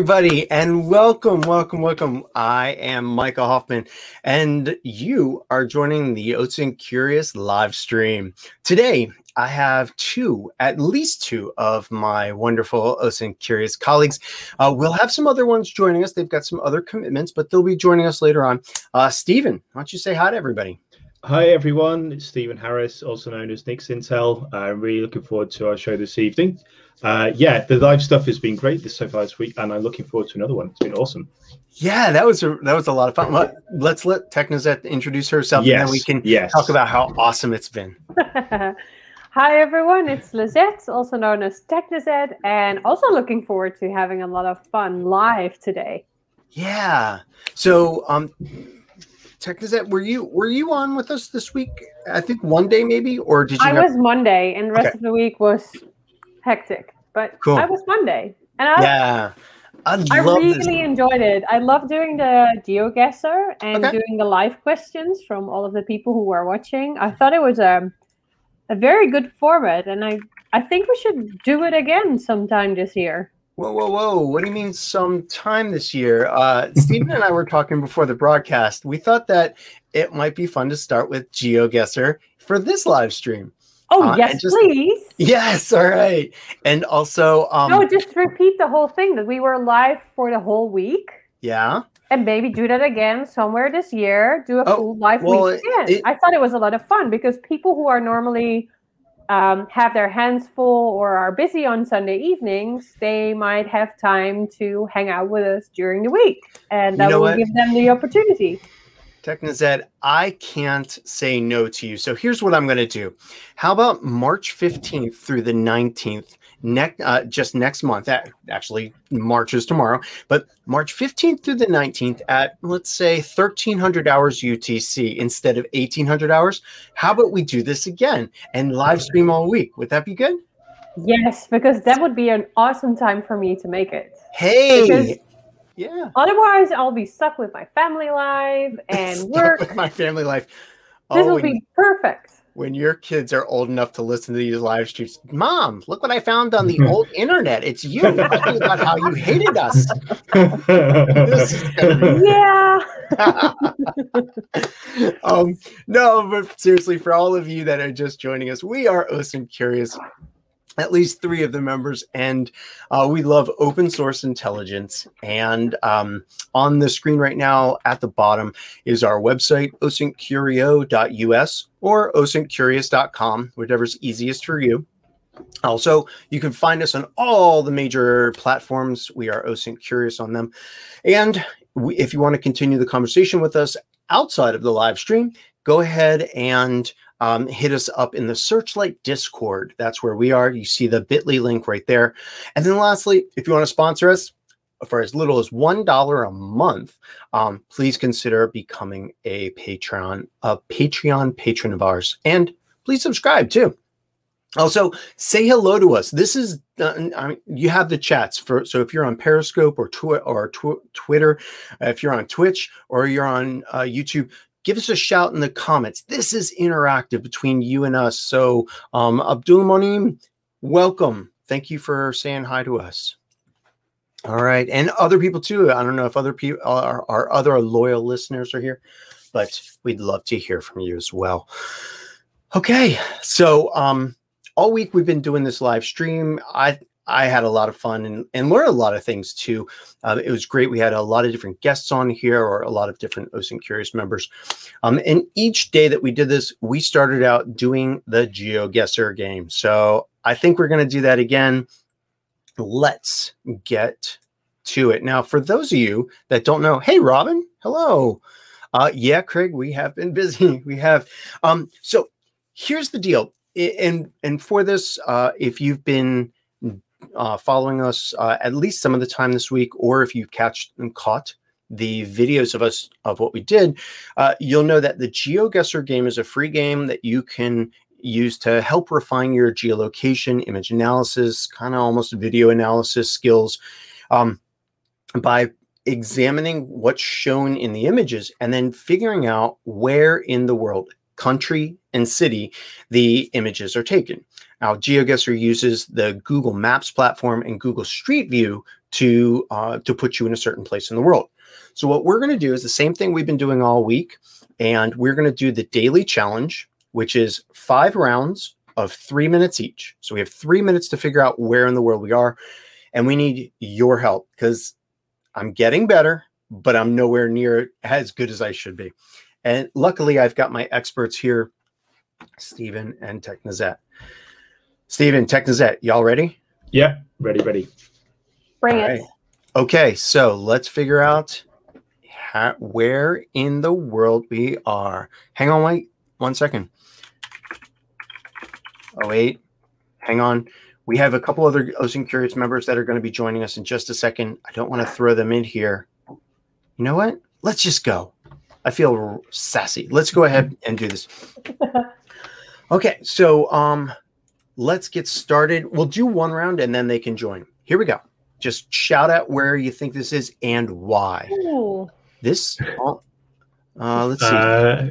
Everybody, and welcome, welcome, welcome. I am Micah Hoffman, and you are joining the OSINT Curious live stream. Today, I have two, at least two, of my wonderful OSINT Curious colleagues. Uh, we'll have some other ones joining us. They've got some other commitments, but they'll be joining us later on. Uh, Steven, why don't you say hi to everybody? Hi everyone, it's Steven Harris, also known as NixIntel. I'm really looking forward to our show this evening. Uh, yeah, the live stuff has been great this so far this week, and I'm looking forward to another one. It's been awesome. Yeah, that was a that was a lot of fun. Let, let's let Technisette introduce herself, yes, and then we can yes. talk about how awesome it's been. Hi everyone, it's Lizette, also known as Technisette, and also looking forward to having a lot of fun live today. Yeah. So, um, Technisette, were you were you on with us this week? I think one day maybe, or did you? I have- was Monday, and the rest Okay. of the week was hectic, but Cool. I was Monday, and I, Yeah. I, I really this. enjoyed it. I love doing the GeoGuessr and Okay. doing the live questions from all of the people who were watching. I thought it was a a very good format, and I I think we should do it again sometime this year. Whoa, whoa, whoa! What do you mean sometime this year? Uh, Steven and I were talking before the broadcast. We thought that it might be fun to start with GeoGuessr for this live stream. Oh Uh, yes, just- please. Yes, all right. And also, um, no, just repeat the whole thing that we were live for the whole week. yeah, and maybe do that again somewhere this year. Do a Oh, full live well, week again. it- I thought it was a lot of fun because people who are normally um, have their hands full or are busy on Sunday evenings, they might have time to hang out with us during the week, and that will what? give them the opportunity. Technisette, I can't say no to you. So here's what I'm going to do. How about March 15th through the 19th? Next, uh, just next month. Ac- Actually, March is tomorrow, but March 15th through the 19th at let's say 1300 hours UTC instead of 1800 hours. How about we do this again and live stream all week? Would that be good? Yes, because that would be an awesome time for me to make it. Hey, Because- yeah, Otherwise, I'll be stuck with my family life and work. with my family life. This Oh, will when- be perfect. when your kids are old enough to listen to these live streams, mom, look what I found on the old internet. It's you talking about how you hated us. This is gonna Yeah. um, no, but seriously, for all of you that are just joining us, we are OSINT Curious. At least three of the members, and uh, we love open source intelligence. And um, on the screen right now at the bottom is our website, osintcurio.us or osintcurious.com, whichever's easiest for you. Also, you can find us on all the major platforms. We are OSINT Curious on them. And we, if you want to continue the conversation with us outside of the live stream, go ahead and um, hit us up in the Searchlight Discord. That's where we are. You see the bit.ly link right there. And then lastly, if you want to sponsor us for as little as $1 a month, um, please consider becoming a Patreon, a Patreon patron of ours. And please subscribe too. Also, say hello to us. This is uh, I mean, you have the chats for so if you're on Periscope or or tw- Twitter, if you're on Twitch or you're on uh, YouTube, give us a shout in the comments. This is interactive between you and us. So, um, Abdul Monim, welcome. Thank you for saying hi to us. All right, and other people too. I don't know if other people, our, our other loyal listeners are here, but we'd love to hear from you as well. Okay, so um, all week we've been doing this live stream. I I had a lot of fun and, and learned a lot of things too. Uh, it was great. We had a lot of different guests on here, or a lot of different OSINT Curious members. Um, and each day that we did this, we started out doing the GeoGuessr game. So I think we're going to do that again. Let's get to it. Now, for those of you that don't know, hey, Robin, hello. Uh, yeah, Craig, we have been busy. We have. Um, so here's the deal. And and for this, uh, if you've been uh, following us uh, at least some of the time this week, or if you've catched and caught the videos of us of what we did, uh, you'll know that the GeoGuessr game is a free game that you can use to help refine your geolocation, image analysis, kind of almost video analysis skills um, by examining what's shown in the images and then figuring out where in the world country, and city the images are taken. Now, GeoGuessr uses the Google Maps platform and Google Street View to uh, to put you in a certain place in the world. So what we're going to do is the same thing we've been doing all week, and we're going to do the daily challenge, which is five rounds of three minutes each. So we have three minutes to figure out where in the world we are, and we need your help because I'm getting better, but I'm nowhere near as good as I should be. And luckily, I've got my experts here, Steven and Technisette. Steven, Technisette, y'all ready? Yeah, ready, ready. Bring All it. right. Okay, so let's figure out ha- where in the world we are. Hang on, wait one second. Oh, wait. Hang on. We have a couple other OSINT Curious members that are going to be joining us in just a second. I don't want to throw them in here. You know what? Let's just go. I feel r- sassy. Let's go ahead and do this. Okay, so um let's get started. We'll do one round and then they can join. Here we go. Just shout out where you think this is and why. Ooh, This uh let's see. Uh,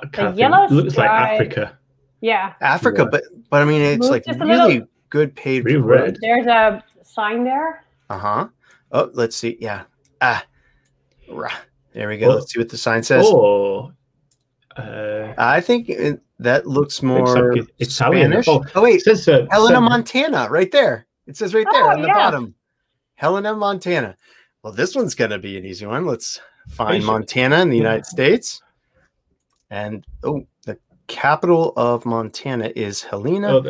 I can't yellow looks like. Africa. yeah. Africa, yeah. but but I mean it's Move like really little. good paid Really road. red. There's a sign there. Uh-huh. Oh, let's see. Yeah. Ah. Rah. There we go. Oh. Let's see what the sign says. Oh. uh, I think it, that looks looks more like it- Italian. Spanish. Oh, Oh, wait, it says uh, Helena, San- Montana, right there. It says right there Oh, on the yeah. bottom. Helena, Montana. Well, this one's going to be an easy one. Let's find Montana in the United States. And oh, the capital of Montana is Helena. Oh,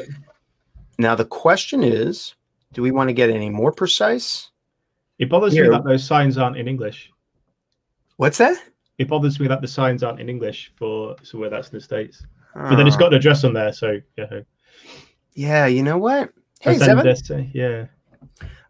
Now, the question is do we want to get any more precise? it bothers Here. me that those signs aren't in English. What's that? It bothers me that the signs aren't in English for somewhere that's in the States. But then it's got an address on there, so yeah. Yeah, you know what? Hey, Zevin. Yeah.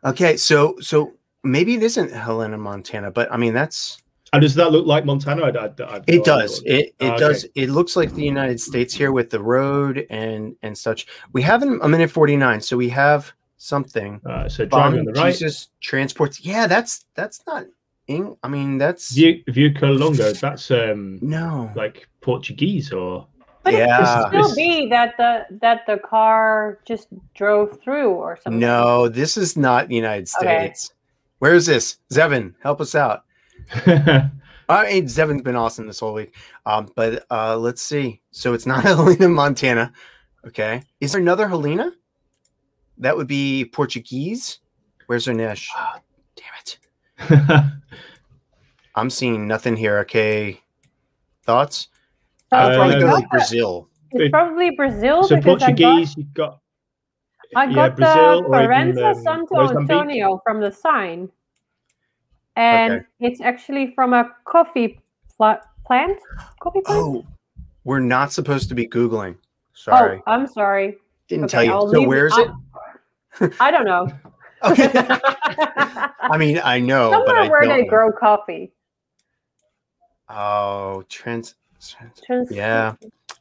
Okay, so so maybe it isn't Helena, Montana, but I mean that's And does that look like Montana? I, I, I have It does. It it Okay. does. It looks like the United States here with the road and and such. We have a minute forty nine, so we have something. Uh, so driving on the right. Jesus transports. Yeah, that's that's not. Eng- I mean, that's View Colongo, that's um no. like Portuguese or But it Yeah. could still be that the that the car just drove through or something. No, this is not the United States. Okay. States. Where is this? Zevin, help us out. I mean, Zevin's been awesome this whole week. Um, but uh, let's see. So it's not Helena, Montana. Okay. Is there another Helena? That would be Portuguese. Where's Ines? Ah. Damn it. I'm seeing nothing here. Okay. Thoughts? So probably I Uh, got like the- Brazil. It's probably Brazil so because Portuguese, you've got I got, yeah, Brazil the or Forenza um, Santo Mozambique. Antonio from the sign, and Okay. it's actually from a coffee pla- plant. Coffee plant. Oh, we're not supposed to be Googling. Sorry. Oh, I'm sorry. Didn't Okay, tell you. I'll so where is it? I'll- I don't know. Okay. I mean, I know, but Somewhere I where don't they know. grow coffee. Oh, trans. Trans- Trans- Yeah.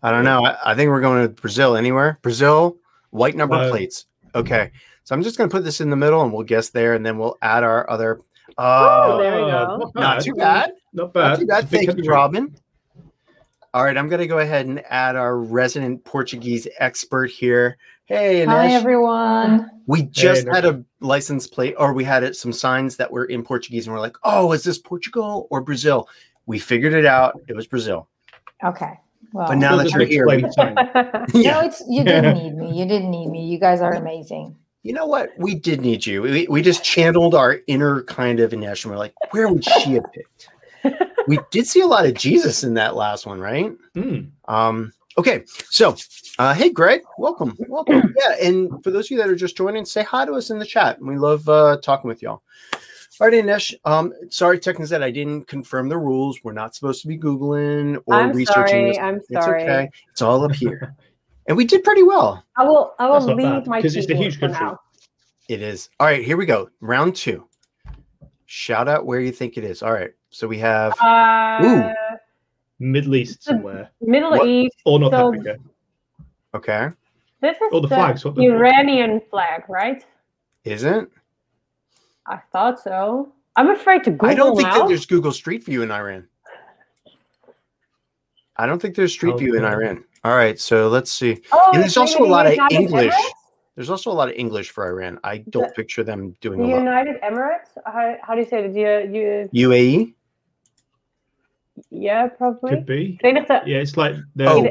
I don't know. I, I think we're going to Brazil. Anywhere? Brazil, white number Uh, plates. Okay. So I'm just going to put this in the middle and we'll guess there and then we'll add our other. Oh, there we go. Not, not too bad. Not bad. Not too bad. It's a Thank you. Robin. All right. I'm going to go ahead and add our resident Portuguese expert here. Hey, Hi, everyone. We just Hey, had a license plate, or we had it, some signs that were in Portuguese, and we're like, "Oh, is this Portugal or Brazil?" We figured it out. It was Brazil. Okay. Well, But now that you're here, explain we- the no, it's you didn't need me. You didn't need me. You guys are amazing. You know what? We did need you. We, we just channeled our inner kind of Ines, and we're like, "Where would she have picked?" we did see a lot of Jesus in that last one, right? Hmm. Um, okay, so uh, hey, Greg, welcome, welcome. Yeah, and for those of you that are just joining, say hi to us in the chat. We love uh, talking with y'all. All right, Ines. Um, sorry, Technics, that I didn't confirm the rules. We're not supposed to be googling or I'm researching. sorry. this. I'm It's sorry. okay. It's all up here, and we did pretty well. I will. I will That's not leave bad, my 'cause it's a huge country. Now. It is. All right, here we go. Round two. Shout out where you think it is. All right, so we have. Uh, Middle East somewhere Middle What? East. or North So- Africa. Okay, This is Oh, the flags, what the- Iranian flag, right? isn't? I thought so. I'm afraid to Google I don't think now. that there's Google Street View in Iran. I don't think there's Street View in Okay. Iran. All right, so let's see. Oh, And there's also a lot the of English. Emirates? There's also a lot of English for Iran. I don't The- picture them doing The a lot. United Emirates? How, how do you say it? You, you, UAE. yeah, probably. Could be. Verenigde, Yeah, it's like the Oh,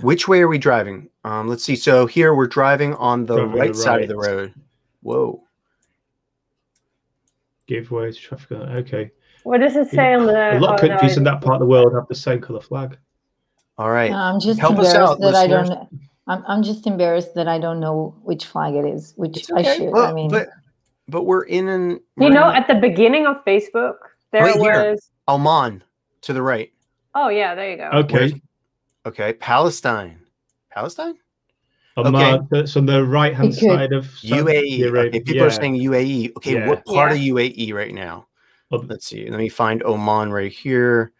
which way are we driving? Um, let's see. So here we're driving on the Driving on right the side of the road. Whoa. Giveaways, traffic. Okay. what does it say on the? A lot of oh, no, countries in that part of the world have the same color flag. All right. I'm just Help us embarrassed out, that I don't. I'm, I'm just embarrassed that I don't know which flag it is. Which It's I okay. should. Well, I mean, but but we're in an You know, in at the beginning of Facebook, there Right here. was. Oman to the right. Oh yeah, there you go. Okay. Okay, Palestine. Palestine? On Okay. my- that's on the right hand side of Saudi UAE. Arabia. Okay, people are saying UAE. Okay, Yeah. what part Yeah. of UAE right now? Well, Let's see. Let me find Oman right here.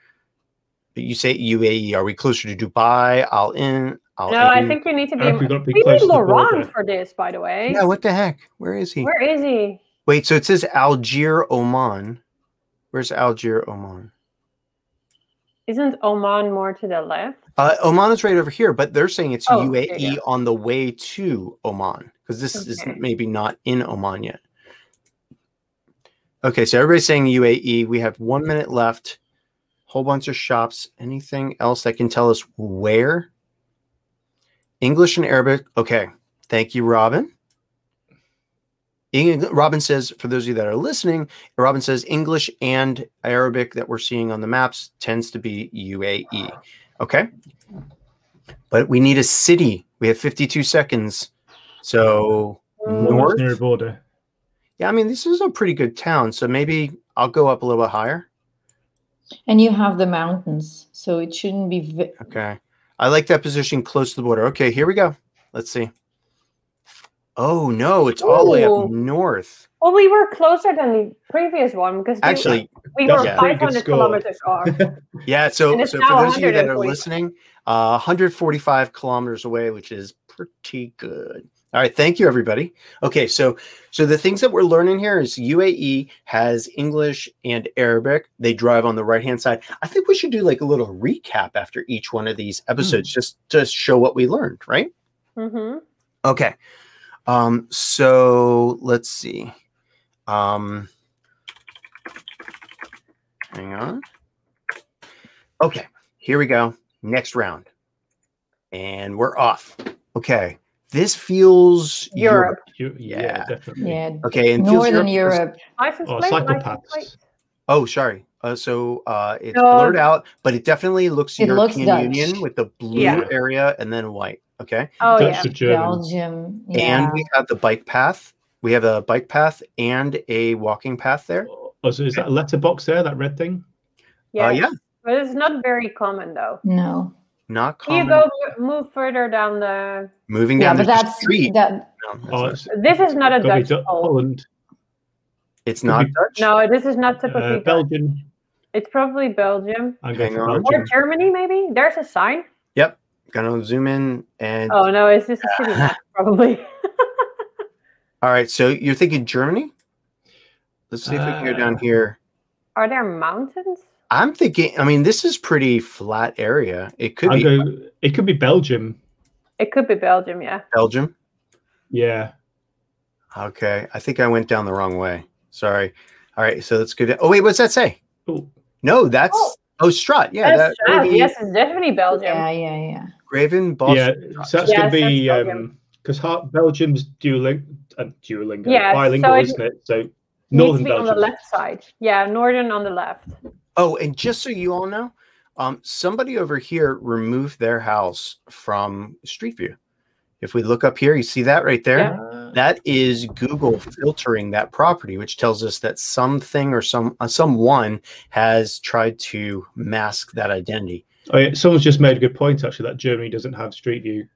You say UAE. Are we closer to Dubai? Al in. Al No, I in? think you need to I be. reckon we've got to be We need Laurent for this, by the way. Yeah, what the heck? Where is he? Where is he? Wait, so it says Algier, Oman. Where's Algier, Oman? Isn't Oman more to the left? Uh, Oman is right over here, but they're saying it's Oh, UAE on the way to Oman because this is maybe not in Oman yet. Okay, so everybody's saying UAE. We have one minute left. Whole bunch of shops. Anything else that can tell us where? English and Arabic. Okay, thank you, Robin. Eng- Robin says, for those of you that are listening, Robin says English and Arabic that we're seeing on the maps tends to be UAE. Okay. But we need a city. We have 52 seconds. So, North? near border. yeah, I mean, this is a pretty good town. So maybe I'll go up a little bit higher. and you have the mountains, so it shouldn't be. Vi- Okay. I like that position close to the border. Okay, here we go. Let's see. Oh, no, it's all the way up north. Well, we were closer than the previous one because we, Actually, we were a pretty good 500 kilometers off. yeah. So, so for those of you that are listening, uh, 145 kilometers away, which is pretty good. All right, thank you, everybody. Okay, so so the things that we're learning here is UAE has English and Arabic. They drive on the right hand side. I think we should do like a little recap after each one of these episodes, just to show what we learned, right? hmm Okay. Um, so let's see. Um, hang on. Okay, here we go. Next round. And we're off. Okay. This feels Europe. You, yeah. Yeah. definitely. yeah, Okay, and feels Northern Europe- Europe. License Oh, plate, license psychopaths. plate. Oh, sorry. Uh, so uh, it's No. blurred out, but it definitely looks It European Dutch. Union with the blue Yeah. area and then white. Okay. Oh Dutch yeah. to Belgium. Yeah. And we have the bike path. We have a bike path and a walking path there. Oh, so is that a letterbox there? That red thing? Yeah. Uh, yeah. But it's not very common though. no. Not common. Can you go move further down the? Moving Yeah, down but the that's street. that. No, that's Oh, not- This is not a Dutch Du- pole. Holland, it's not Dutch. No, this is not typically. uh, Dutch. Belgium. It's probably Belgium I'm going Hang for on. or Belgium. Germany. Maybe there's a sign. Gonna zoom in and Oh no, it's just a city map probably. all right. So you're thinking Germany? Let's see if we can go down Uh, here. Are there mountains? I'm thinking. I mean, this is pretty flat area. It could I'll be go, it could be Belgium. It could be Belgium. Yeah. Belgium. Yeah. Okay, I think I went down the wrong way. Sorry. All right, so let's go. Down. Oh wait, what's that say? Oh, No, that's Oh. oh, Strut. Yeah, That's that right. would be Yes, it's definitely Belgium. Yeah, yeah, yeah. Graven Bosch. yeah. So that's Yes, going to be that's Belgium. um because Belgium's dualing, uh, dualingo, Yeah, bilingual, so it isn't it? So Needs to northern be on the left side. Yeah, northern on the left. Oh, and just so you all know, um, somebody over here removed their house from Street View. If we look up here, you see that right there. Yeah. That is Google filtering that property, which tells us that something or some uh, someone has tried to mask that identity. Oh, yeah, someone's just made a good point actually that Germany doesn't have Street View.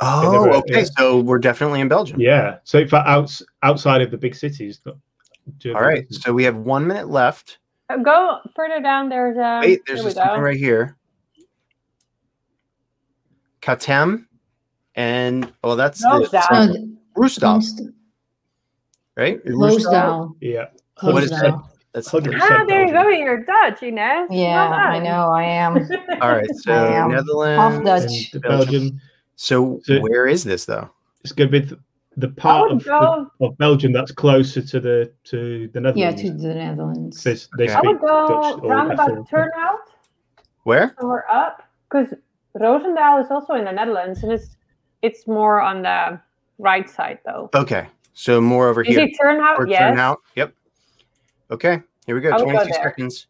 Oh, never- okay. yeah. So we're definitely in Belgium. Yeah. So for outs outside of the big cities, Germany All right. doesn't. So we have one minute left. Uh, Go further down. There's a. Wait, there's here we this something right here. Katem, and oh, that's No, the that- No, right? close Roostop? down. Yeah. What that? Down. That's Hundred Ah, percent there you go. You're Dutch, you know. Yeah, I know. I am. all right. So I am Netherlands. Dutch. Belgium. Belgium. So So- where is this though? It's going to be th- the part would of, the, of Belgium that's closer to the to the Netherlands. Yeah, to the Netherlands. They, they Okay. I would go Dutch or roundabout turnout Where? somewhere up because Roosendaal is also in the Netherlands and it's it's more on the right side though. Okay. So more over You here. see turnout? Yes. turn out. Yep. Okay. Here we go. I would go seconds.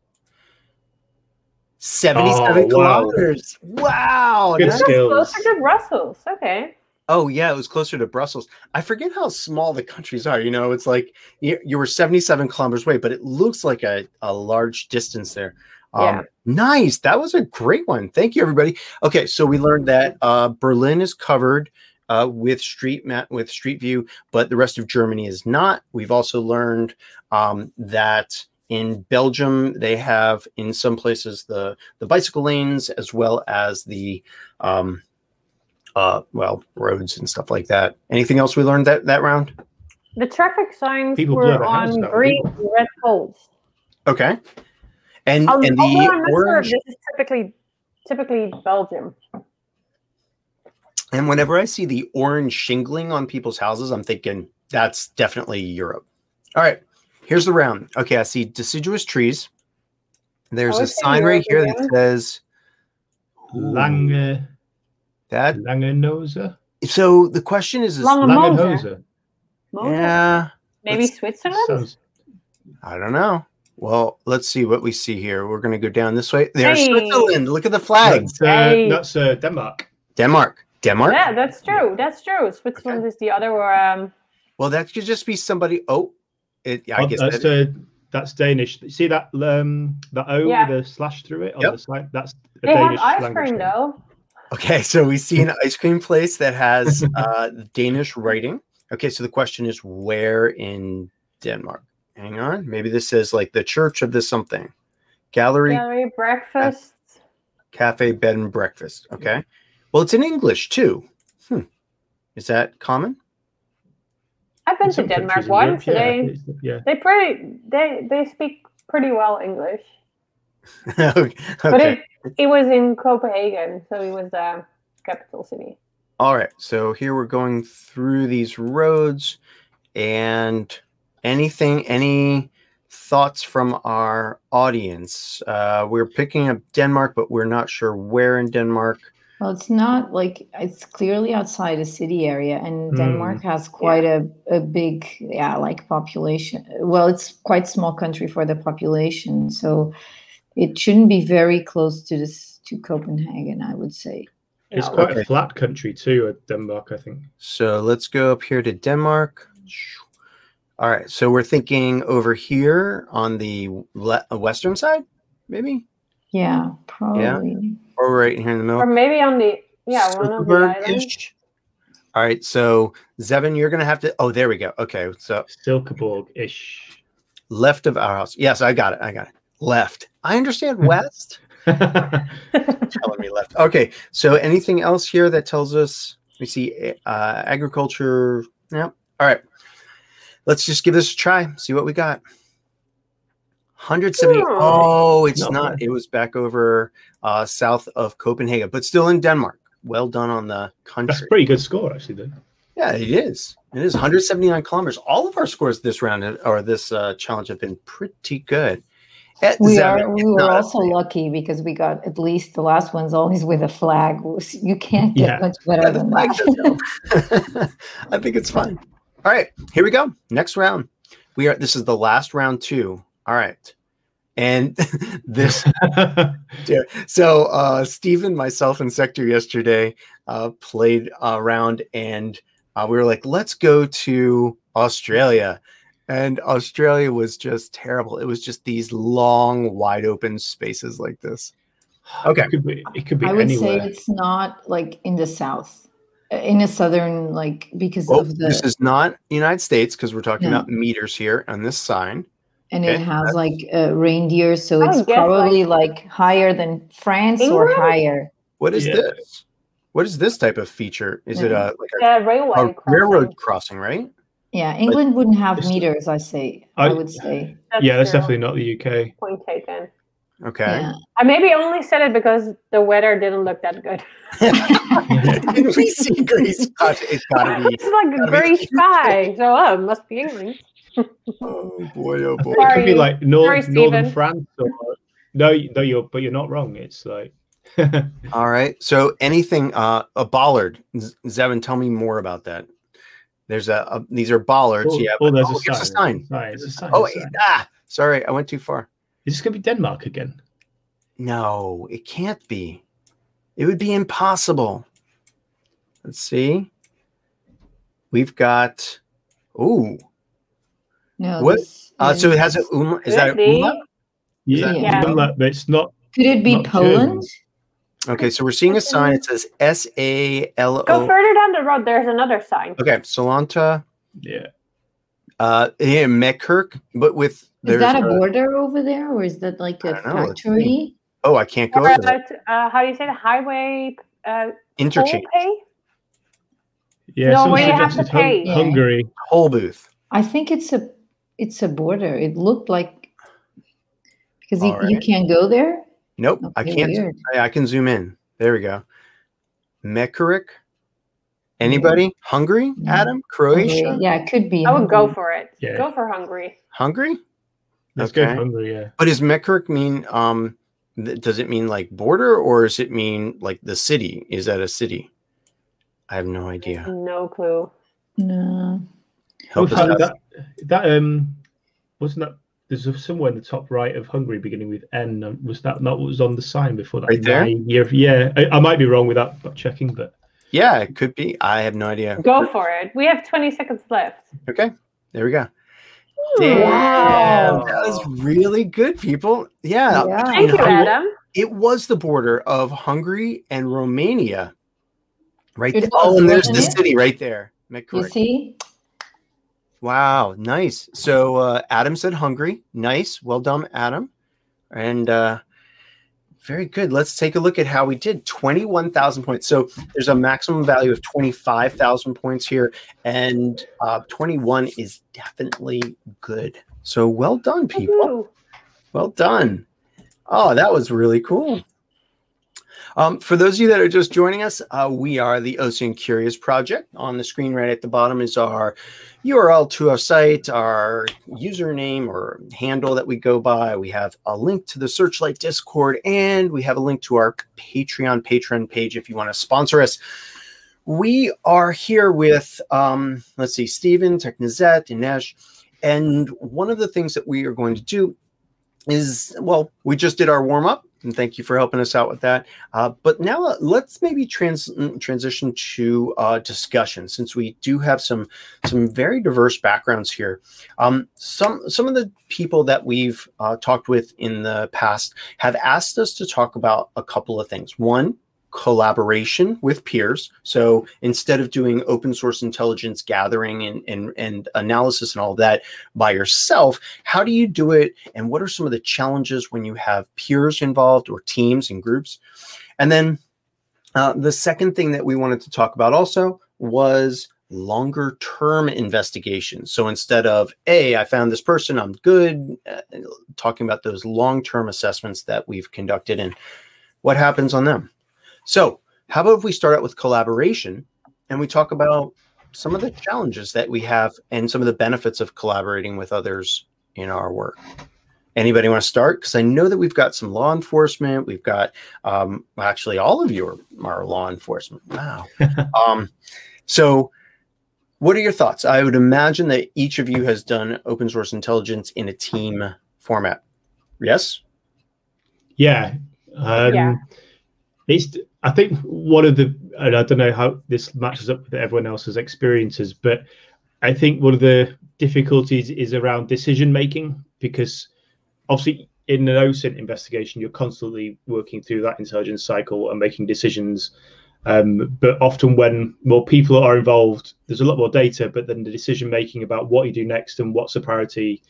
77 Oh, kilometers. Wow. Good nice. That's closer to Brussels. Okay. Oh, yeah. It was closer to Brussels. I forget how small the countries are. You know, it's like you, you were 77 kilometers away, but it looks like a, a large distance there. Um, Yeah. Nice. That was a great one. Thank you, everybody. Okay. So we learned that uh, Berlin is covered. Uh, with street map with street view, but the rest of Germany is not. We've also learned um, that in Belgium they have in some places the the bicycle lanes as well as the um, uh, well roads and stuff like that. Anything else we learned that that round? The traffic signs People were on green and red poles. Okay, and Um, and although the I'm not sure if this is typically typically Belgium. And whenever I see the orange shingling on people's houses, I'm thinking that's definitely Europe. All right, here's the round. Okay, I see deciduous trees. There's a sign right here that says Lange, that. Langenose? So the question is, is Lange- Langenhose. Mosel? yeah, Maybe Switzerland? Sounds I don't know. Well, let's see what we see here. We're going to go down this way. There's Hey. Switzerland. Look at the flags. That's, uh, Hey. that's uh, Denmark. Denmark. Denmark. Yeah, that's true. That's true. Switzerland is the other um Well, that could just be somebody. Oh, it. I Oh, guess that's that- uh, that's Danish. See that um that O Yeah. with a slash through it on Yep. the slide? That's a they Danish have ice cream thing. though. Okay, so we see an ice cream place that has uh, Danish writing. Okay, so the question is where in Denmark? Hang on, maybe this says like the church of the something, gallery, Gallery breakfast. cafe, bed and breakfast. Okay, well it's in English too. Hmm. Is that common? I've been In to Denmark countries in Europe, once. yeah, They it's- yeah. they pretty they they speak pretty well English. okay. But it it was in Copenhagen, so it was the capital city. All right. So here we're going through these roads and anything, any thoughts from our audience? Uh, we're picking up Denmark, but we're not sure where in Denmark. Well, it's not like it's clearly outside a city area, and Hmm. Denmark has quite a, a big, yeah, like population. Well, it's quite small country for the population, so it shouldn't be very close to this to Copenhagen, I would say. It's quite Okay. a flat country too, uh, Denmark. I think. So let's go up here to Denmark. All right. So we're thinking over here on the le- western side, maybe, Yeah, probably. Or right here in the middle. Or maybe on the yeah, one of the islands. All right. So Zevin, you're going to have to. Oh, there we go. Okay. So Silkeborg ish. left of our house. Yes, I got it. I got it. Left. I understand west. telling me left. Okay. So anything else here that tells us we see uh, agriculture? Yep. All right. Let's just give this a try. See what we got. 170. Hmm. Oh, it's Not not. It was back over uh, south of Copenhagen, but still in Denmark. Well done on the country. That's a pretty good score, actually. Then. Yeah, it is. It is 179 kilometers. All of our scores this round or this uh, challenge have been pretty good. Eh, We Zevin, are. We were not- also lucky because we got at least the last one's always with a flag. You can't get Yeah. much better Yeah, than that. I think it's fun. All right, here we go. Next round. We are. This is the last round two. All right, and this. So uh, Steven, myself, and Sector yesterday uh, played around, and uh, we were like, "Let's go to Australia." And Australia was just terrible. It was just these long, wide open spaces like this. Okay. It could be. It could be I would anywhere. say it's not like in the south, uh, in a southern like because Well, of the this is not United States because we're talking No. about meters here on this sign. And okay, it has like uh, reindeer, so I it's probably like, higher than France or higher. What is Yeah. this? What is this type of feature? Is it a like The railway a, a crossing. railroad crossing, right? Yeah, England wouldn't have It's- meters. I say. I, I- would say. yeah, that's true. definitely not the UK. point taken. Okay. Yeah. I maybe only said it because the weather didn't look that good. Did we see Greece? God, It's gotta be. it's like a gotta be grey sky, so oh, it must be England. Oh boy, oh boy. It could be like North, Sorry, northern France. Or, no, no, you're but you're not wrong. It's like All right. So anything uh a bollard. Z- Zevin, tell me more about that. There's a, a these are bollards. oh, yeah. oh, there's oh, a here's sign. a sign. It's a sign. Oh, a sign. ah, sorry, I went too far. Is this going to be Denmark again? No, it can't be. It would be impossible. Let's see. We've got. Ooh. No. What? this- Uh, so it has a this- um. Is that a Really? umlaut? Yeah, that- Yeah. Denmark, but it's not. Could it be not Poland? Okay, so we're seeing a sign. It says S A L Go further down the road. There's another sign. Okay, Solanta, Yeah, uh, yeah, Mekirk, but with Is that a uh, border over there, or is that like I a don't know, let's see. factory? oh, I can't go Or, to uh, how do you say the highway uh, Interchange, pay? yeah. No, someone where you have to pay. Hun- Yeah. Hungary. whole booth. I think it's a it's a border. It looked like because you, All you can't go there. Nope, I can't. weird. I, I can zoom in. There we go. Mekirk. Anybody? Hungary? No. Adam? Croatia? Okay, Yeah, it could be. I would go for it. Yeah. Go for Hungary. Hungary? Let's Okay. for Hungary. Yeah. But does Mekirk mean um th- does it mean like border or does it mean like the city? Is that a city? I have no idea. No clue. No. Help us out. That, that um wasn't that there's somewhere in the top right of Hungary beginning with N. um, Was that not what was on the sign before that? Right there? Yeah, yeah. I, I might be wrong with that, but checking. But Yeah, it could be. I have no idea. Go for it. We have 20 seconds left. Okay. There we go. Wow. That was really good, people. Yeah. Yeah. Thank you, Hungary- Adam. It was the border of Hungary and Romania. Right there. Oh, and there's the city right there. You see? Wow, nice. So uh, Adam said hungry. Nice. Well done, Adam. And uh, very good. Let's take a look at how we did. 21,000 points. So there's a maximum value of 25,000 points here, and uh, 21 is definitely good. So well done, people. Woohoo. Well done. Oh, that was really cool. Um, for those of you that are just joining us, uh, we are the OSINT Curious Project. On the screen right at the bottom is our URL to our site, our username or handle that we go by. We have a link to the Searchlight Discord, and we have a link to our Patreon patron page if you want to sponsor us. We are here with, um, let's see, Steven, Technisette, Dinesh, and one of the things that we are going to do is well, we just did our warm up, and thank you for helping us out with that. Uh, but now uh, let's maybe trans- transition to uh, discussion, since we do have some some very diverse backgrounds here. Um, some some of the people that we've uh, talked with in the past have asked us to talk about a couple of things. One, collaboration with peers. So instead of doing open source intelligence gathering and, and, and analysis and all that by yourself, how do you do it? And what are some of the challenges when you have peers involved or teams and groups? And then uh, the second thing that we wanted to talk about also was longer term investigations. So instead of, hey, I found this person, I'm good, uh, talking about those long term assessments that we've conducted and what happens on them. So, how about if we start out with collaboration and we talk about some of the challenges that we have and some of the benefits of collaborating with others in our work? Anybody want to start? Because I know that we've got some law enforcement. We've got, um, actually, all of you are, are law enforcement. Wow. um, so, what are your thoughts? I would imagine that each of you has done open source intelligence in a team format. Yes. yeah, um, Yeah. it's. I think one of the, and I don't know how this matches up with everyone else's experiences, but I think one of the difficulties is around decision making because obviously in an OSINT investigation, you're constantly working through that intelligence cycle and making decisions. Um, but often when more people are involved, there's a lot more data, but then the decision making about what you do next and what's a priority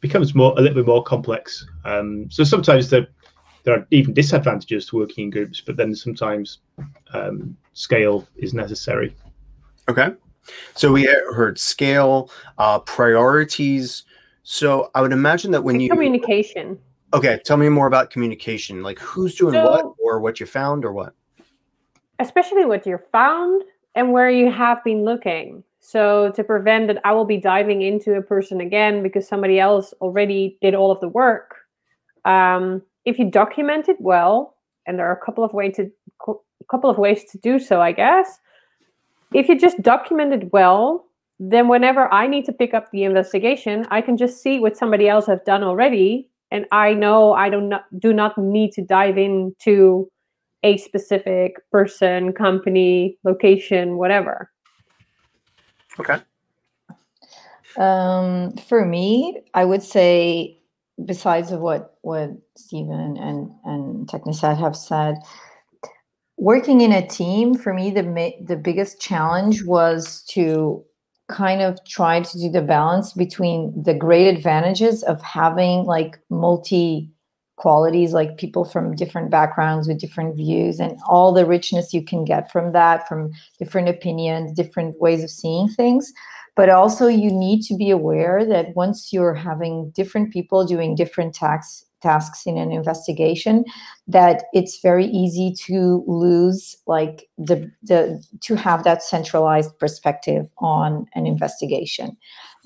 becomes more a little bit more complex. Um, so sometimes there there are even disadvantages to working in groups, but then sometimes um, scale is necessary. Okay. So we heard scale, uh, priorities. So I would imagine that when And you communication. okay, tell me more about communication. Like who's doing So- what, or what you found, or what. especially what you found and where you have been looking. So to prevent that I will be diving into a person again because somebody else already did all of the work. Um, if you document it well, and there are a couple of ways to a couple of ways to do so, I guess. If you just document it well, then whenever I need to pick up the investigation, I can just see what somebody else has done already, and I know I do not do not need to dive into a specific person, company, location, whatever. Okay. Um, for me, I would say, besides of what what Steven and and Technisette have said, working in a team for me the the biggest challenge was to kind of try to do the balance between the great advantages of having like multi qualities like people from different backgrounds with different views and all the richness you can get from that from different opinions different ways of seeing things. But also you need to be aware that once you're having different people doing different tax tasks in an investigation that it's very easy to lose like the the to have that centralized perspective on an investigation.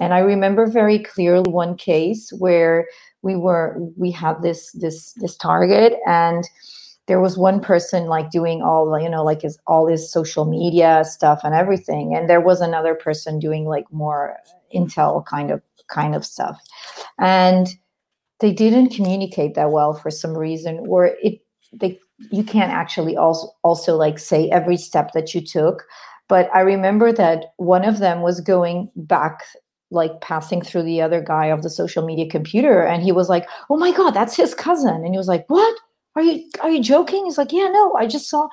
And i remember very clearly one case where we were we had this this this target and there was one person like doing all you know like his all his social media stuff and everything and there was another person doing like more intel kind of kind of stuff. And they didn't communicate that well for some reason or it they you can't actually also also like say every step that you took. But i remember that one of them was going back like passing through the other guy of the social media computer and he was like oh my god that's his cousin. And he was like what? Are you are you joking? He's like yeah no i just saw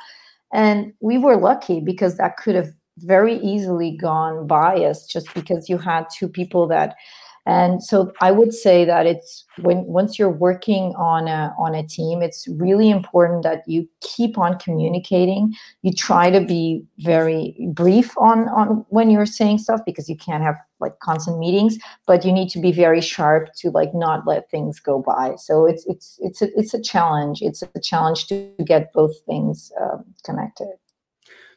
and we were lucky because that could have very easily gone biased just because you had two people that and so i would say that it's when once you're working on a on a team it's really important that you keep on communicating. You try to be very brief on on when you're saying stuff because you can't have like constant meetings but you need to be very sharp to like not let things go by. So it's it's it's a, it's a challenge. It's a challenge to get both things um, connected.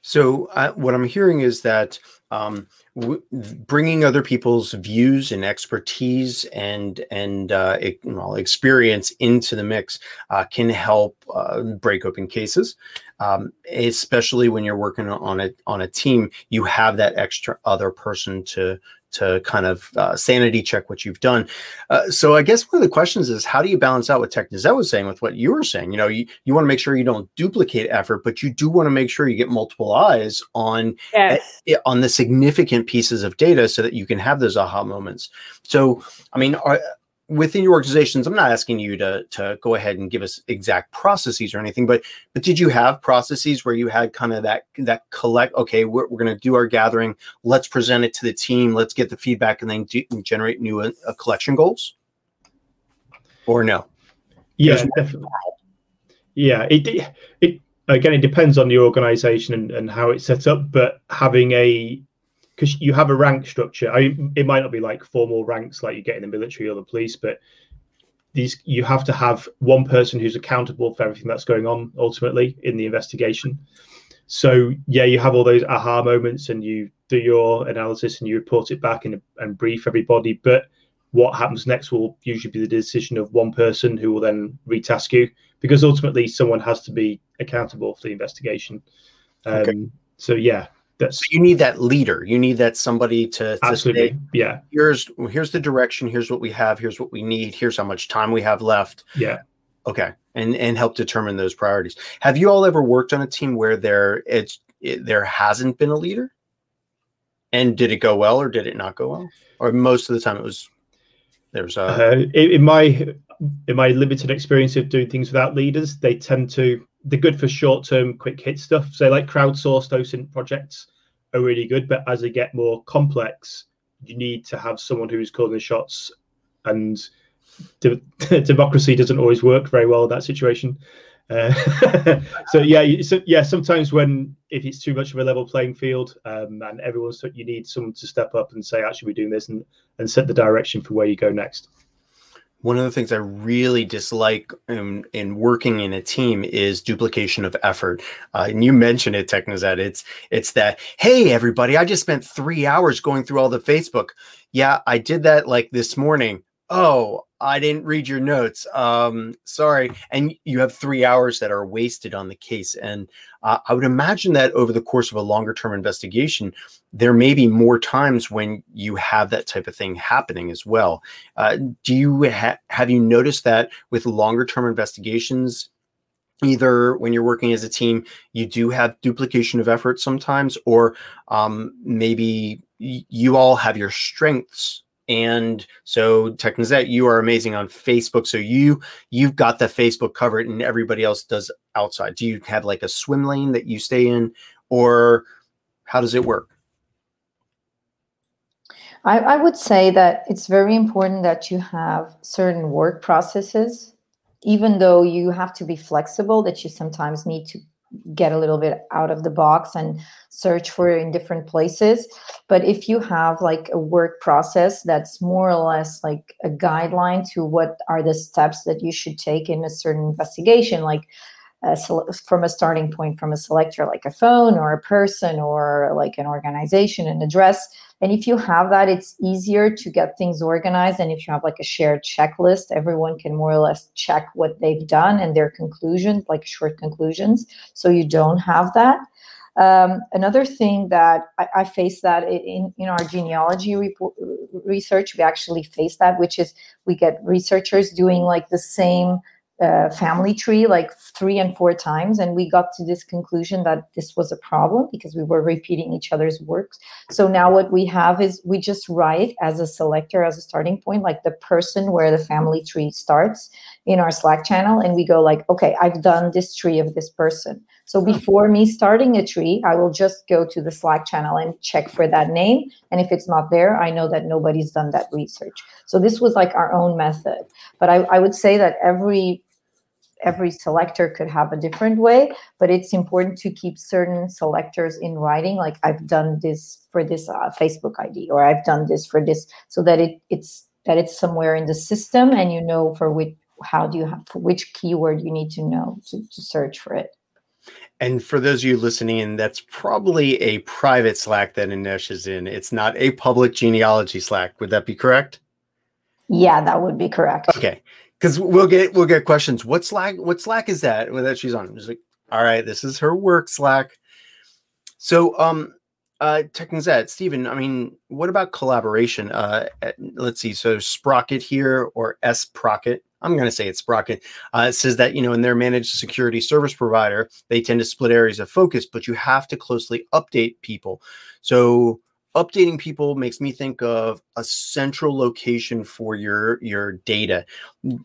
So uh, what I'm hearing is that um, w- bringing other people's views and expertise and and uh, e- well, experience into the mix uh, can help uh, break open cases, um, especially when you're working on a on a team. You have that extra other person to to kind of uh, sanity check what you've done. Uh, so I guess one of the questions is how do you balance out what Tech Technisette was saying with what you were saying? You know, you, you want to make sure you don't duplicate effort, but you do want to make sure you get multiple eyes on Yes. on the significant pieces of data so that you can have those aha moments. So, I mean, are, within your organizations, I'm not asking you to to go ahead and give us exact processes or anything, but but did you have processes where you had kind of that that collect? Okay, we're, we're going to do our gathering. Let's present it to the team. Let's get the feedback, and then do, generate new uh, collection goals. Or no? Yeah, definitely. Yeah, it it- it again it depends on the organization and, and how it's set up, but having a because you have a rank structure. I it might not be like formal ranks like you get in the military or the police, but these you have to have one person who's accountable for everything that's going on ultimately in the investigation. So yeah, you have all those aha moments and you do your analysis and you report it back and, and brief everybody, but what happens next will usually be the decision of one person who will then retask you because ultimately someone has to be accountable for the investigation. Um, Okay. So yeah, that's So you need that leader. You need that somebody to, to absolutely say, yeah, here's here's the direction. Here's what we have. Here's what we need. Here's how much time we have left. yeah. Okay, and and help determine those priorities. Have you all ever worked on a team where there it's it, there hasn't been a leader? And did it go well or did it not go well? Or most of the time it was there's a Uh, in, in my in my limited experience of doing things without leaders, they tend to they're good for short term, quick hit stuff. So like crowdsourced OSINT projects are really good, but as they get more complex, you need to have someone who's calling the shots, and de- democracy doesn't always work very well in that situation. Uh, so yeah, so yeah, sometimes when if it's too much of a level playing field um, and everyone's you need someone to step up and say actually we're doing this and and set the direction for where you go next. One of the things I really dislike in, in working in a team is duplication of effort. Uh, and you mentioned it, Technisette. It's it's that hey everybody, I just spent three hours going through all the Facebook. Yeah, I did that like this morning. Oh, I didn't read your notes. Um, sorry. And you have three hours that are wasted on the case. And uh, I would imagine that over the course of a longer term investigation, there may be more times when you have that type of thing happening as well. Uh, do you ha- have you noticed that with longer term investigations? Either when you're working as a team, you do have duplication of effort sometimes, or um, maybe y- you all have your strengths and so Technisette, you are amazing on Facebook. So you you've got the Facebook covered and everybody else does outside. Do you have like a swim lane that you stay in or how does it work? I, I would say that it's very important that you have certain work processes, even though you have to be flexible, that you sometimes need to get a little bit out of the box and search for in different places. But if you have like a work process that's more or less like a guideline to what are the steps that you should take in a certain investigation like uh, from a starting point from a selector like a phone or a person or like an organization an address and if you have that, it's easier to get things organized. And if you have like a shared checklist, everyone can more or less check what they've done and their conclusions, like short conclusions. So you don't have that. Um, another thing that I, I face that in, in our genealogy report, research, we actually face that, which is we get researchers doing like the same uh, family tree like three and four times and we got to this conclusion that this was a problem because we were repeating each other's works. So now what we have is we just write as a selector as a starting point like the person where the family tree starts in our slack channel and we go like okay i've done this tree of this person. So hmm. before me starting a tree i will just go to the slack channel and check for that name and if it's not there i know that nobody's done that research. So this was like our own method. But i, I would say that every every selector could have a different way but it's important to keep certain selectors in writing like i've done this for this uh, facebook id or i've done this for this so that it it's that it's somewhere in the system and you know for which how do you have for which keyword you need to know to, to search for it and for those of you listening in, that's probably a private Slack that Ines is in. It's not a public genealogy Slack. Would that be correct? Yeah, that would be correct. Okay because we'll get we'll get questions. What Slack? What Slack is that? That she's on. Just like, all right, this is her work Slack. So, um, uh, Technisette, Steven. I mean, what about collaboration? Uh, let's see. So Sprocket here or Sprocket. I'm going to say it's Sprocket. Uh, it says that you know in their managed security service provider, they tend to split areas of focus, but you have to closely update people. So updating people makes me think of a central location for your your data.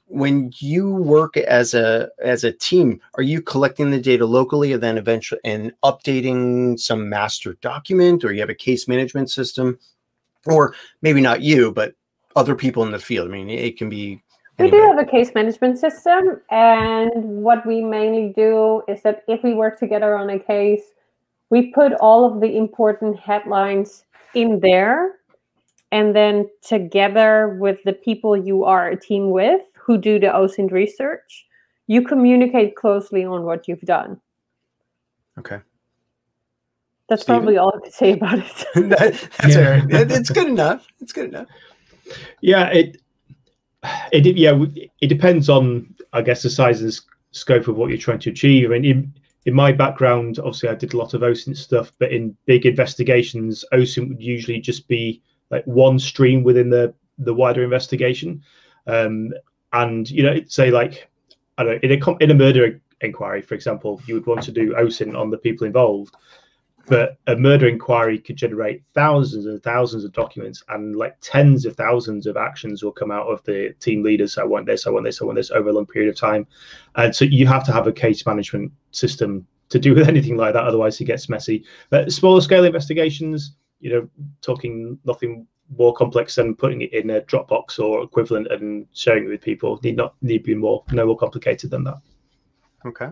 When you work as a as a team are you collecting the data locally and then eventually and updating some master document or you have a case management system? Or maybe not you but other people in the field. I mean it can be we do have a case management system and what we mainly do is that if we work together on a case we put all of the important headlines in there and then together with the people you are a team with who do the OSINT research, you communicate closely on what you've done. Okay. That's Steven? probably all I could say about it. that, that's yeah. It, it's good enough. It's good enough. Yeah, it, it yeah, it depends on I guess the size and scope of what you're trying to achieve. I mean, in my background, obviously, I did a lot of OSINT stuff, but in big investigations, OSINT would usually just be like one stream within the the wider investigation. Um, and you know, say like I don't know, in a in a murder inquiry, for example, you would want to do OSINT on the people involved, but a murder inquiry could generate thousands and thousands of documents and like tens of thousands of actions will come out of the team leaders i want this i want this i want this over a long period of time. And so you have to have a case management system to do with anything like that otherwise it gets messy. But smaller scale investigations you know talking nothing more complex than putting it in a dropbox or equivalent and sharing it with people need not need be more no more complicated than that. Okay.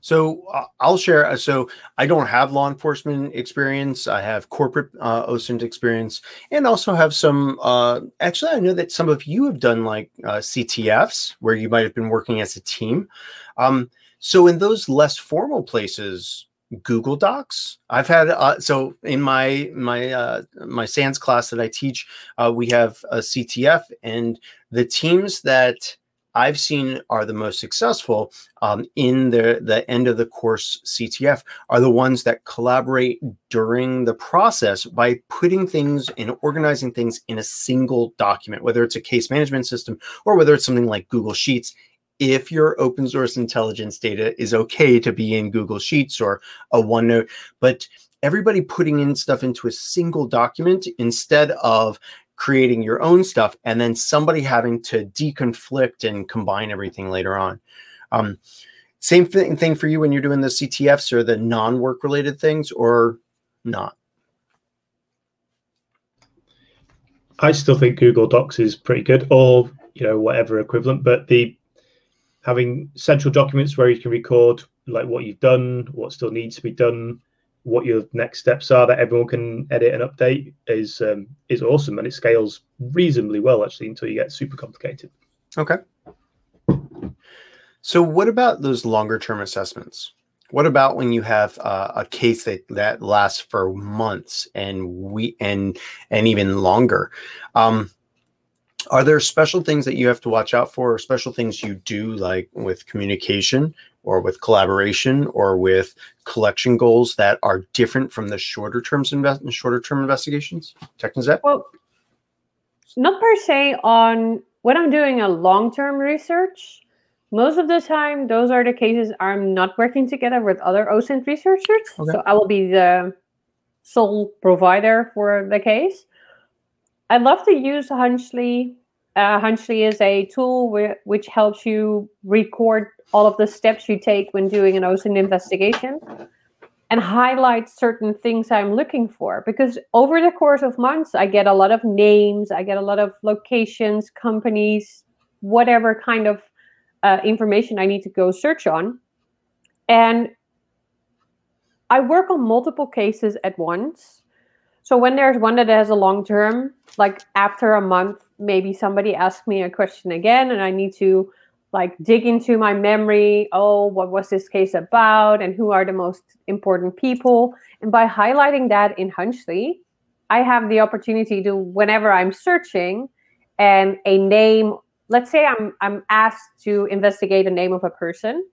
So uh, I'll share. Uh, so I don't have law enforcement experience. I have corporate uh, OSINT experience, and also have some. Uh, actually, I know that some of you have done like uh, CTFs, where you might have been working as a team. Um, so in those less formal places, Google Docs. I've had uh, so in my my uh, my SANS class that I teach, uh, we have a CTF, and the teams that I've seen are the most successful um, in the the end of the course CTF are the ones that collaborate during the process by putting things and organizing things in a single document, whether it's a case management system or whether it's something like Google Sheets. If your open source intelligence data is okay to be in Google Sheets or a OneNote, but everybody putting in stuff into a single document instead of creating your own stuff and then somebody having to deconflict and combine everything later on. Um, same thing, thing for you when you're doing the CTFs or the non work related things or not? I still think Google Docs is pretty good or you know whatever equivalent, but the having central documents where you can record like what you've done, what still needs to be done, what your next steps are that everyone can edit and update is um, is awesome and it scales reasonably well actually until you get super complicated. Okay. So what about those longer term assessments? What about when you have uh, a case that that lasts for months and we and and even longer? Um, are there special things that you have to watch out for or special things you do like with communication or with collaboration or with collection goals that are different from the shorter terms invest shorter term investigations Technisette? well not per se on when i'm doing a long-term research most of the time those are the cases i'm not working together with other osint researchers okay. so i will be the sole provider for the case I love to use Hunchly. Uh, Hunchly is a tool wh- which helps you record all of the steps you take when doing an OSINT investigation and highlight certain things I'm looking for. Because over the course of months, I get a lot of names, I get a lot of locations, companies, whatever kind of uh, information I need to go search on. And I work on multiple cases at once. So when there's one that has a long term, like after a month, maybe somebody asks me a question again and I need to like dig into my memory. Oh, what was this case about? And who are the most important people? And by highlighting that in Hunchly, I have the opportunity to, whenever I'm searching and a name, let's say I'm I'm asked to investigate a name of a person.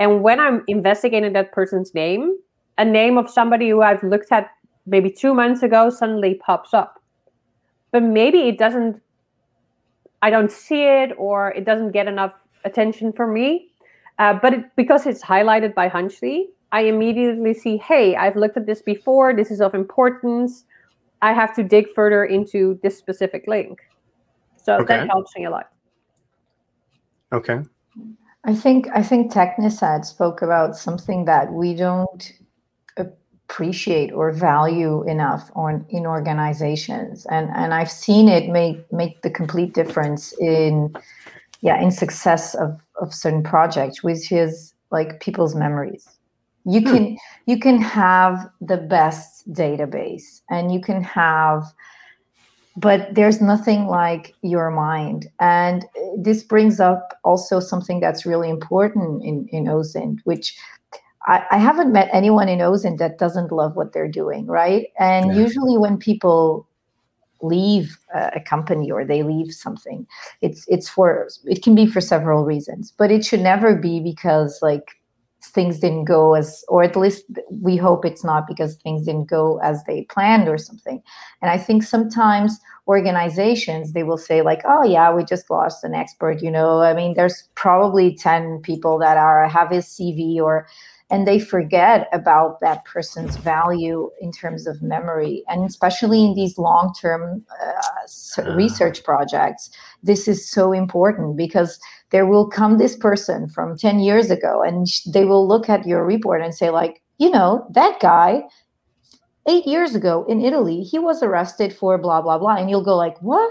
And when I'm investigating that person's name, a name of somebody who I've looked at maybe two months ago suddenly pops up. But maybe it doesn't, I don't see it or it doesn't get enough attention for me. Uh, but it, because it's highlighted by Hunchly, I immediately see, hey, I've looked at this before. This is of importance. I have to dig further into this specific link. So okay. that helps me a lot. Okay. I think I think Technisette spoke about something that we don't appreciate or value enough on in organizations. And and i've seen it make make the complete difference in yeah in success of of certain projects which is like people's memories. You hmm. can you can have the best database and you can have but there's nothing like your mind. And this brings up also something that's really important in in OSINT, which I, I haven't met anyone in OSINT that doesn't love what they're doing, right? And yeah. usually when people leave a company or they leave something it's it's for it can be for several reasons but it should never be because like things didn't go as or at least we hope it's not because things didn't go as they planned or something and i think sometimes organizations they will say like oh yeah we just lost an expert you know i mean there's probably 10 people that are have his cv or and they forget about that person's value in terms of memory and especially in these long-term uh, research projects this is so important because there will come this person from 10 years ago and they will look at your report and say like you know that guy eight years ago in italy he was arrested for blah blah blah and you'll go like what?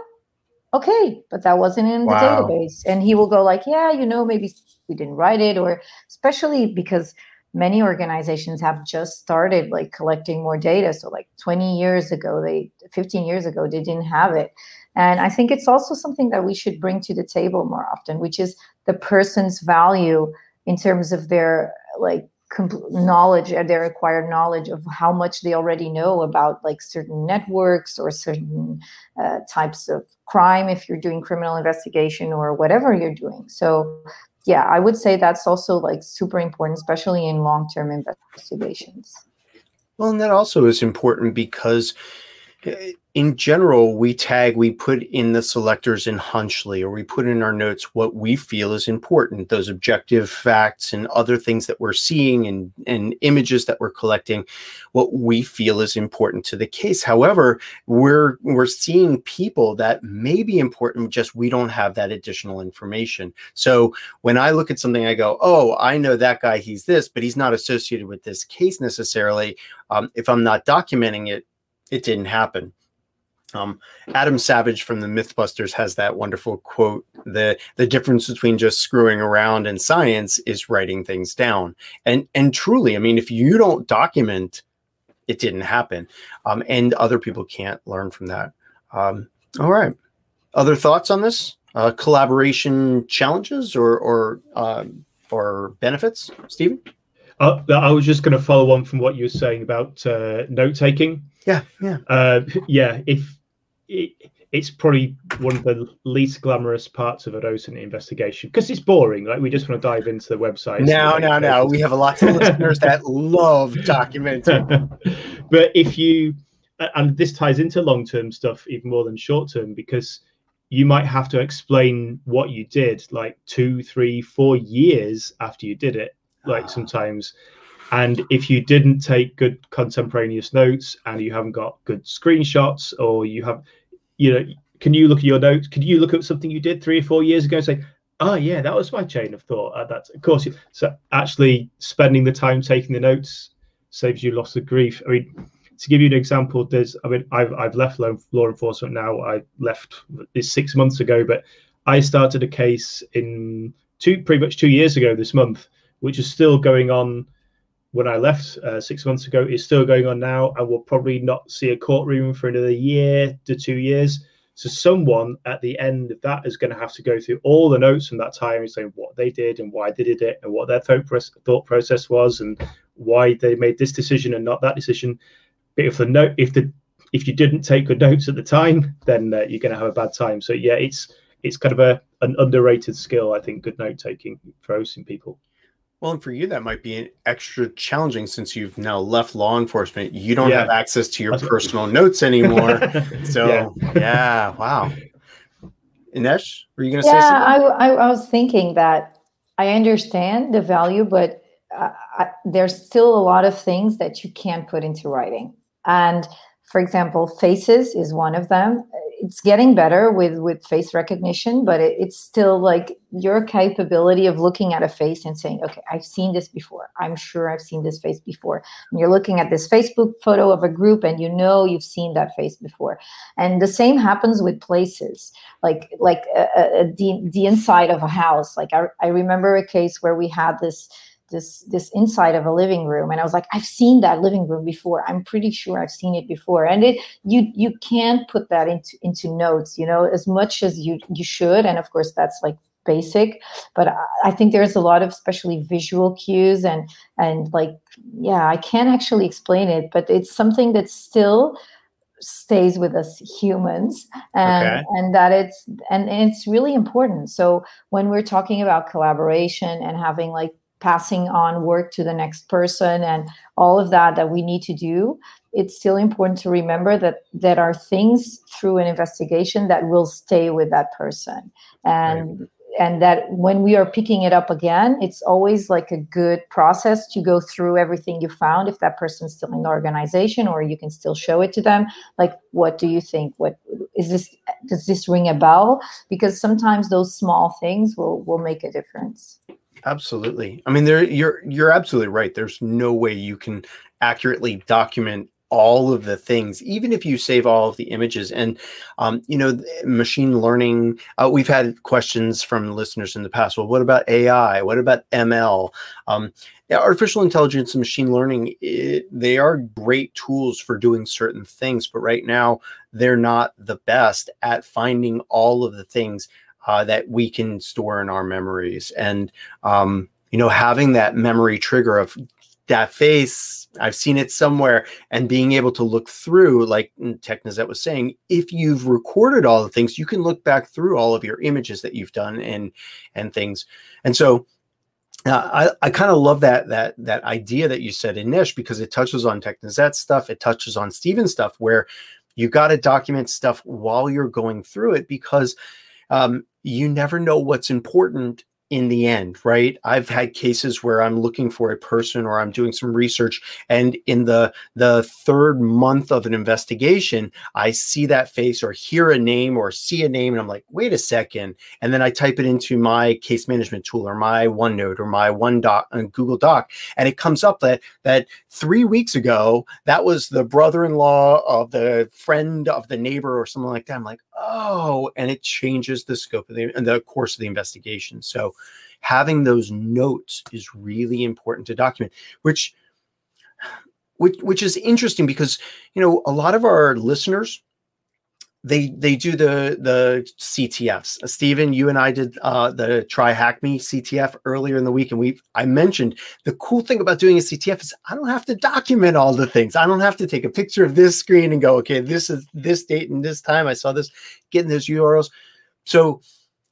Okay but that wasn't in the Wow. database. And he will go like yeah you know maybe we didn't write it or especially because many organizations have just started like collecting more data. So like 20 years ago they 15 years ago they didn't have it. And i think it's also something that we should bring to the table more often which is the person's value in terms of their like compl- knowledge and their acquired knowledge of how much they already know about like certain networks or certain uh, types of crime if you're doing criminal investigation or whatever you're doing. So yeah i would say that's also like super important especially in long-term investigations. Well, and that also is important because in general, we tag, we put in the selectors in Hunchly, or we put in our notes what we feel is important, those objective facts and other things that we're seeing and, and images that we're collecting, what we feel is important to the case. However, we're we're seeing people that may be important, just we don't have that additional information. So when I look at something, I go, oh, I know that guy, he's this, but he's not associated with this case necessarily um, if I'm not documenting it, it didn't happen. Um, Adam Savage from the MythBusters has that wonderful quote: "the The difference between just screwing around and science is writing things down." And and truly, I mean, if you don't document, it didn't happen, um, and other people can't learn from that. Um, all right, other thoughts on this? Uh, collaboration challenges or or um, or benefits, Steven? Uh, I was just going to follow on from what you were saying about uh, note taking. Yeah, yeah. Uh, yeah, if it, it's probably one of the least glamorous parts of a OSINT investigation because it's boring. Like we just want to dive into the website. No, no, no. We have a lot of listeners that love documenting. but if you, and this ties into long term stuff even more than short term because you might have to explain what you did like two, three, four years after you did it. Like sometimes, and if you didn't take good contemporaneous notes and you haven't got good screenshots or you have, you know, can you look at your notes? Can you look at something you did three or four years ago and say, oh yeah, that was my chain of thought. Uh, that's of course. So actually spending the time taking the notes saves you lots of grief. I mean, to give you an example, there's I mean I've I've left law, law enforcement now. I left this six months ago, but I started a case in two pretty much two years ago this month, which is still going on. When I left uh, six months ago, is still going on now, and will probably not see a courtroom for another year to two years. So someone at the end of that is going to have to go through all the notes from that time and say what they did and why they did it and what their thought process, was and why they made this decision and not that decision. But if the note, if the if you didn't take good notes at the time, then uh, you're going to have a bad time. So yeah, it's it's kind of a an underrated skill, I think, good note taking for OSINT people. Well, and for you, that might be an extra challenging since you've now left law enforcement. You don't Yeah. have access to your That's- personal notes anymore. So, Yeah. yeah. wow. Ines, were you going to say yeah something? I, I, I was thinking that i understand the value but uh, I, there's still a lot of things that you can't put into writing and for example faces is one of them it's getting better with with face recognition but it, it's still like your capability of looking at a face and saying okay i've seen this before. I'm sure i've seen this face before. And you're looking at this facebook photo of a group and you know you've seen that face before. And the same happens with places like like uh, uh, the the inside of a house. Like I, I remember a case where we had this this this inside of a living room. And i was like i've seen that living room before. I'm pretty sure i've seen it before. And it you you can't put that into into notes you know as much as you you should. And of course that's like basic. But I, I think there's a lot of especially visual cues and and like yeah i can't actually explain it but it's something that still stays with us humans and Okay. and that it's and, and it's really important. So when we're talking about collaboration and having like passing on work to the next person and all of that that we need to do it's still important to remember that that are things through an investigation that will stay with that person. And and that when we are picking it up again it's always like a good process to go through everything you found. If that person's still in the organization or you can still show it to them like what do you think? What is this does this ring a bell? Because sometimes those small things will will make a difference Absolutely. I mean, there you're you're absolutely right. There's no way you can accurately document all of the things, even if you save all of the images. And, um, you know, machine learning, uh, we've had questions from listeners in the past. Well, what about AI? What about ML? Um, artificial intelligence and machine learning, it, they are great tools for doing certain things, but right now they're not the best at finding all of the things uh, that we can store in our memories. And, um, you know, having that memory trigger of that face, I've seen it somewhere, and being able to look through, like Technisette was saying, if you've recorded all the things, you can look back through all of your images that you've done and and things. And so uh, I, I kind of love that that that idea that you said Ines because it touches on Technisette stuff, it touches on Steven stuff, where you got to document stuff while you're going through it because um, you never know what's important in the end, right? I've had cases where I'm looking for a person or I'm doing some research and in the the third month of an investigation, I see that face or hear a name or see a name and I'm like, "Wait a second. And then I type it into my case management tool or my OneNote or my One Doc uh, Google Doc and it comes up that that 3 weeks ago that was the brother-in-law of the friend of the neighbor or something like that. I'm like, "Oh," and it changes the scope of the and the course of the investigation. So having those notes is really important to document, which which which is interesting because you know a lot of our listeners they they do the the CTFs. Uh, Steven, you and I did uh, the Try Hack Me CTF earlier in the week, and we I mentioned the cool thing about doing a CTF is I don't have to document all the things. I don't have to take a picture of this screen and go, okay, this is this date and this time I saw this, getting those URLs. So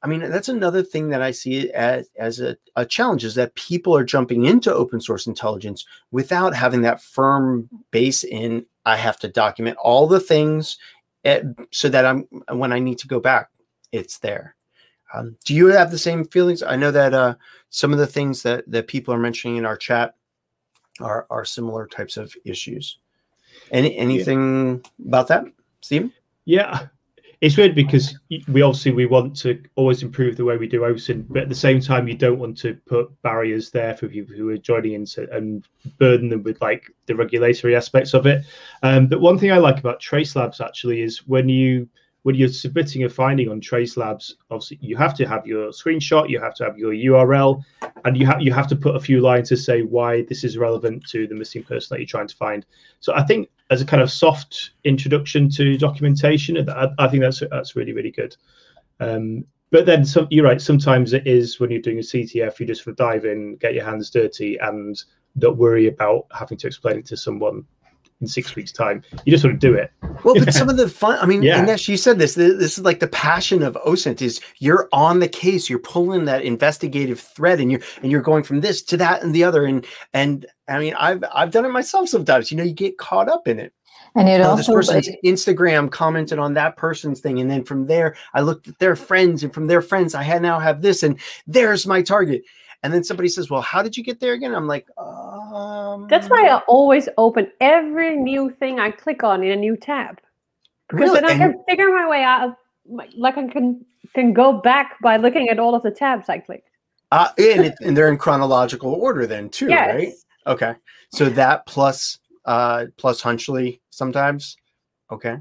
I mean, that's another thing that I see as, as a, a, challenge is that people are jumping into open source intelligence without having that firm base in I have to document all the things at, so that I'm when I need to go back, it's there. Um, do you have the same feelings? I know that uh, some of the things that, that people are mentioning in our chat are, are similar types of issues. Any anything yeah. about that, Steve? Yeah, it's weird because we obviously we want to always improve the way we do OSINT, but at the same time, you don't want to put barriers there for people who are joining in and burden them with like the regulatory aspects of it. Um, but one thing I like about Trace Labs actually is when you when you're submitting a finding on Trace Labs, obviously you have to have your screenshot, you have to have your URL, and you have you have to put a few lines to say why this is relevant to the missing person that you're trying to find. So I think as a kind of soft introduction to documentation, I, I think that's that's really really good. Um, but then some, you're right. Sometimes it is when you're doing a CTF, you just dive in, get your hands dirty, and don't worry about having to explain it to someone in six weeks' time. You just sort of do it. Well, but some of the fun, I mean, yeah. Ines, you said this. This is like the passion of OSINT is you're on the case, you're pulling that investigative thread, and you're and you're going from this to that and the other. And and I mean, I've I've done it myself sometimes. You know, you get caught up in it. And it oh, also this person's Instagram commented on that person's thing, and then from there, I looked at their friends, and from their friends, I had now have this, and there's my target. And then somebody says, "Well, how did you get there again?" I'm like, uh, um, "That's why I always open every new thing I click on in a new tab, because really? then I can figure my way out. Like I can can go back by looking at all of the tabs I clicked. Uh, and, it, and they're in chronological order then too, yes. right? Okay, so that plus uh, plus Hunchly sometimes. Okay.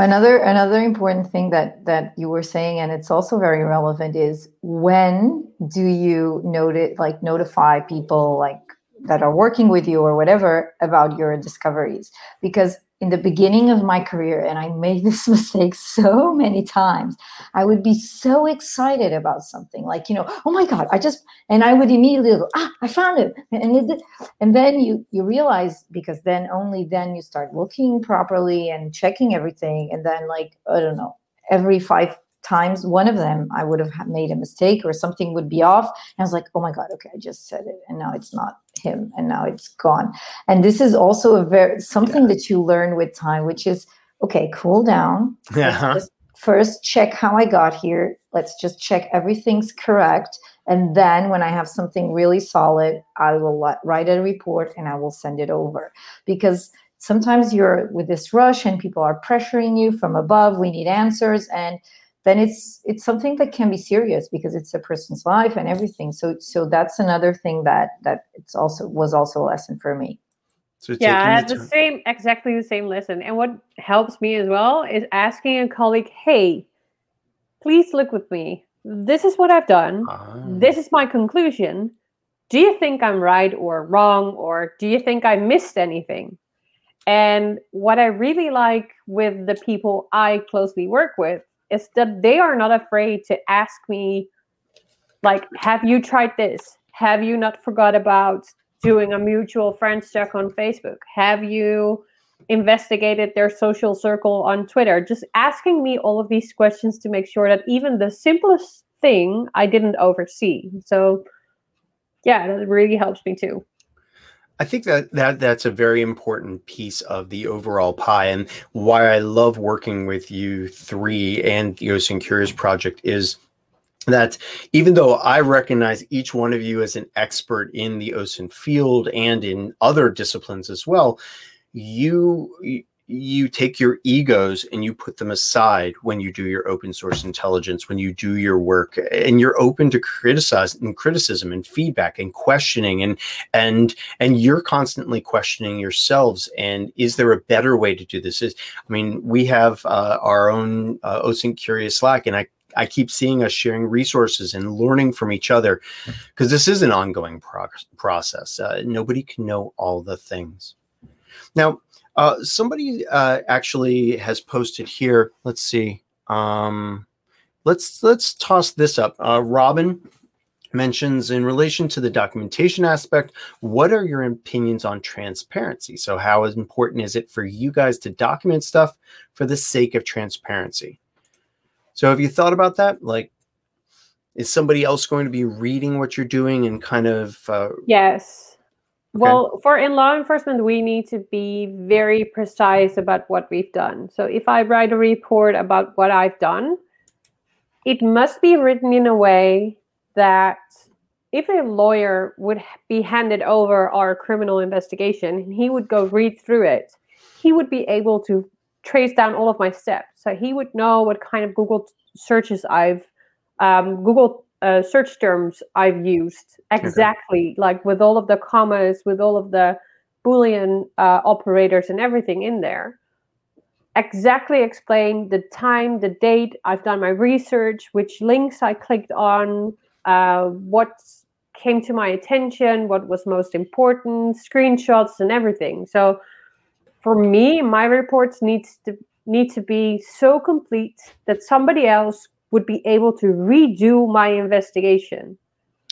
Another another important thing that that you were saying, and it's also very relevant, is when do you notice like notify people like that are working with you or whatever about your discoveries? Because in the beginning of my career, and I made this mistake so many times, I would be so excited about something like, you know, oh my God, I just, and I would immediately go, ah, I found it. And, it, and then you, you realize, because then only then you start looking properly and checking everything. And then like, I don't know, every five times one of them i would have made a mistake or something would be off and i was like oh my god okay i just said it and now it's not him and now it's gone. And this is also a very something yeah. that you learn with time which is okay cool down. Yeah. Uh-huh. first check how i got here. Let's just check everything's correct. And then when i have something really solid i will let, write a report and i will send it over. Because sometimes you're with this rush and people are pressuring you from above. We need answers. And then it's it's something that can be serious because it's a person's life and everything so so that's another thing that that it's also was also a lesson for me So yeah, I had the the same, exactly the same lesson. And what helps me as well is asking a colleague, hey, please look with me. This is what I've done. Ah. This is my conclusion. Do you think I'm right or wrong? Or do you think I missed anything? And what I really like with the people I closely work with is that they are not afraid to ask me, like, have you tried this? Have you not forgot about doing a mutual friends check on Facebook? Have you investigated their social circle on Twitter? Just asking me all of these questions to make sure that even the simplest thing I didn't oversee. So, yeah, that really helps me too. I think that, that that's a very important piece of the overall pie, and why I love working with you three and the OSINT Curious project is that even though I recognize each one of you as an expert in the OSINT field and in other disciplines as well, you you take your egos and you put them aside when you do your open source intelligence when you do your work and you're open to criticize and criticism and feedback and questioning and and and you're constantly questioning yourselves and is there a better way to do this is i mean we have uh, our own uh, osint curious slack and i I keep seeing us sharing resources and learning from each other because this is an ongoing prog- process. Uh, nobody can know all the things. Now, uh, somebody uh, actually has posted here. Let's see. Um, let's let's toss this up. Uh, Robin mentions in relation to the documentation aspect. What are your opinions on transparency? So, how important is it for you guys to document stuff for the sake of transparency? So, have you thought about that? Like, is somebody else going to be reading what you're doing and kind of uh, Yes. Well, for in law enforcement, we need to be very precise about what we've done. So if I write a report about what I've done, it must be written in a way that if a lawyer would be handed over our criminal investigation and he would go read through it, he would be able to trace down all of my steps. So he would know what kind of Google searches I've, um, Google uh, search terms I've used exactly, like with all of the commas, with all of the Boolean uh, operators and everything in there. Exactly explain the time, the date, I've done my research, which links I clicked on, uh, what came to my attention, what was most important, screenshots and everything. So for me, my reports needs to need to be so complete that somebody else would be able to redo my investigation.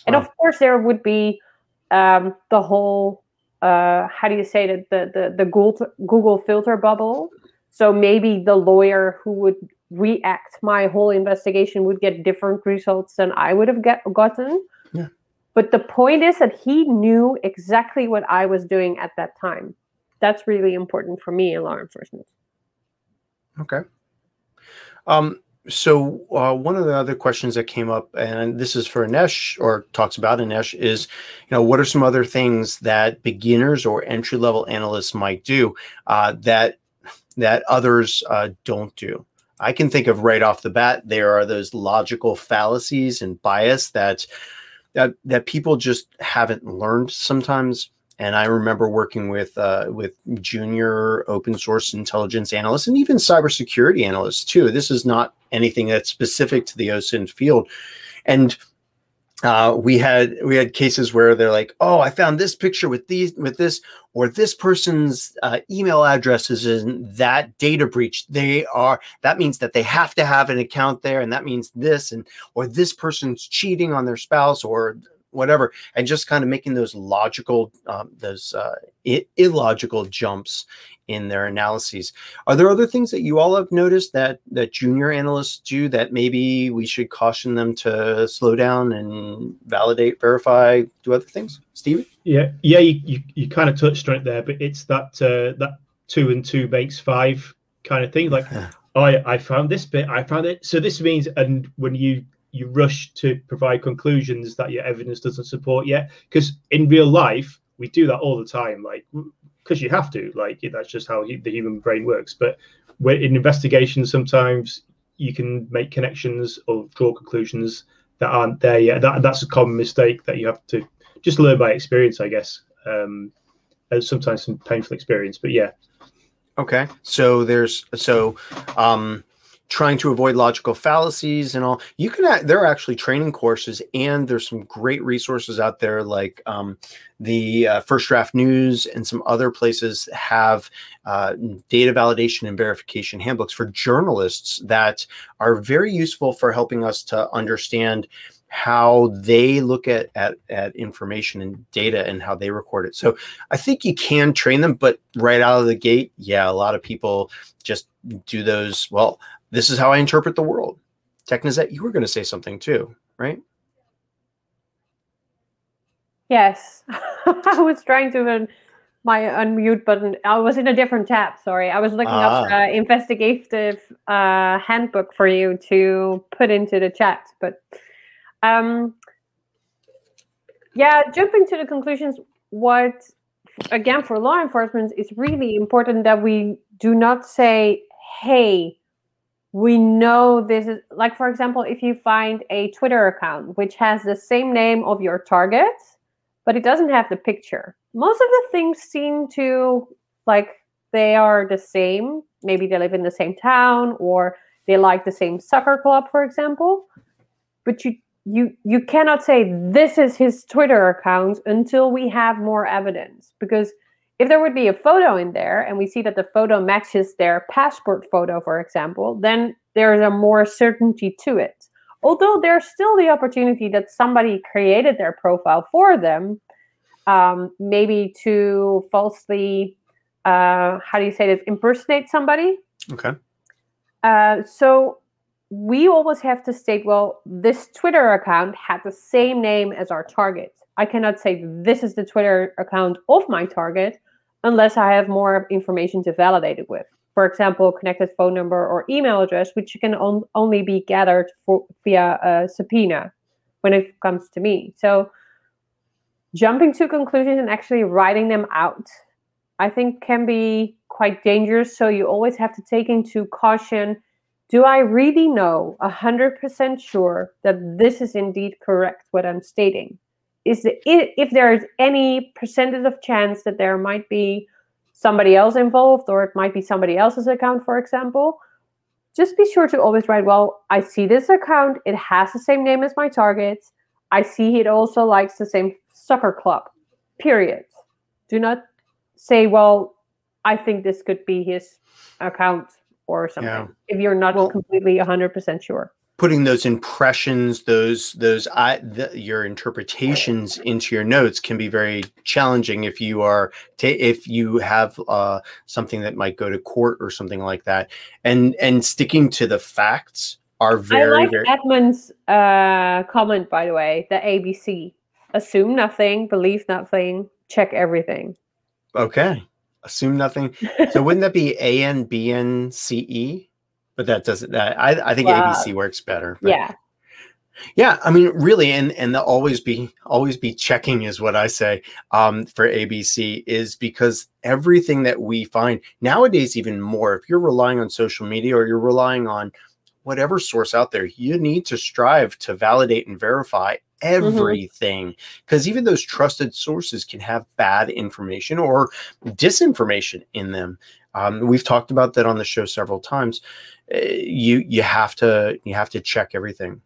And Wow. of course, there would be um, the whole uh, how do you say that the the the Google Google filter bubble. So maybe the lawyer who would react my whole investigation would get different results than I would have get, gotten. Yeah. But the point is that he knew exactly what I was doing at that time. That's really important for me in law enforcement. Okay. Um, so uh, one of the other questions that came up, and this is for Ines or talks about Ines, is you know what are some other things that beginners or entry level analysts might do uh, that that others uh, don't do? I can think of right off the bat there are those logical fallacies and bias that that that people just haven't learned sometimes. And I remember working with uh, with junior open source intelligence analysts and even cybersecurity analysts too. This is not anything that's specific to the OSINT field. And uh, we had we had cases where they're like, "Oh, I found this picture with these with this, or this person's uh, email address is in that data breach. They are that means that they have to have an account there, and that means this, and or this person's cheating on their spouse, or whatever." And just kind of making those logical, um, those uh, I- illogical jumps in their analyses. Are there other things that you all have noticed that that junior analysts do that maybe we should caution them to slow down and validate, verify, do other things? Stevie? Yeah, yeah, you, you, you kind of touched on it there, but it's that uh, that two and two makes five kind of thing. Like, oh, I, I found this bit, I found it. So this means, and when you you rush to provide conclusions that your evidence doesn't support yet, because in real life we do that all the time, like because you have to, like that's just how the human brain works. But in investigations, sometimes you can make connections or draw conclusions that aren't there yet. That that's a common mistake that you have to just learn by experience, I guess. Um, sometimes some painful experience. But yeah. Okay. So there's so um trying to avoid logical fallacies and all you can there are actually training courses and there's some great resources out there like um, the uh, first draft news and some other places have uh, data validation and verification handbooks for journalists that are very useful for helping us to understand how they look at, at at information and data and how they record it. So I think you can train them, but right out of the gate, yeah, a lot of people just do those. Well, this is how I interpret the world. Technisette, you were going to say something too, right? Yes, I was trying to un- my unmute button. I was in a different tab. Sorry, I was looking ah. up uh, investigative uh, handbook for you to put into the chat, but um, yeah, jumping to the conclusions, what again for law enforcement is really important that we do not say, hey, we know this is like, for example, if you find a Twitter account which has the same name of your target, but it doesn't have the picture. Most of the things seem to like they are the same. Maybe they live in the same town or they like the same soccer club, for example. But you you you cannot say this is his Twitter account until we have more evidence because if there would be a photo in there and we see that the photo matches their passport photo for example then there is a more certainty to it. Although there's still the opportunity that somebody created their profile for them um, maybe to falsely uh, how do you say this impersonate somebody. Okay. Uh, so we always have to state, well, this Twitter account had the same name as our target. I cannot say this is the Twitter account of my target unless I have more information to validate it with. For example, connected phone number or email address, which can on- only be gathered for, via a subpoena when it comes to me. So, jumping to conclusions and actually writing them out, I think can be quite dangerous. So, you always have to take into caution do I really know 100% sure that this is indeed correct, what I'm stating? Is the, if there is any percentage of chance that there might be somebody else involved or it might be somebody else's account, for example, just be sure to always write, well, I see this account, it has the same name as my target. I see it also likes the same soccer club, period. Do not say, well, I think this could be his account or something yeah. if you're not well, completely 100% sure putting those impressions those those I, the, your interpretations into your notes can be very challenging if you are if you have uh, something that might go to court or something like that and and sticking to the facts are very I like very Edmund's uh, comment by the way the ABC assume nothing believe nothing check everything okay assume nothing. so wouldn't that be A N B N C E? But that doesn't. That I I think ABC works better. But. Yeah. Yeah, I mean, really, and and the always be always be checking is what I say um, for ABC is because everything that we find nowadays, even more, if you're relying on social media or you're relying on whatever source out there, you need to strive to validate and verify Mm-hmm. everything because mm-hmm. even those trusted sources can have bad information or disinformation in them um, we've talked about that on the show several times. Uh, you you have to you have to check everything.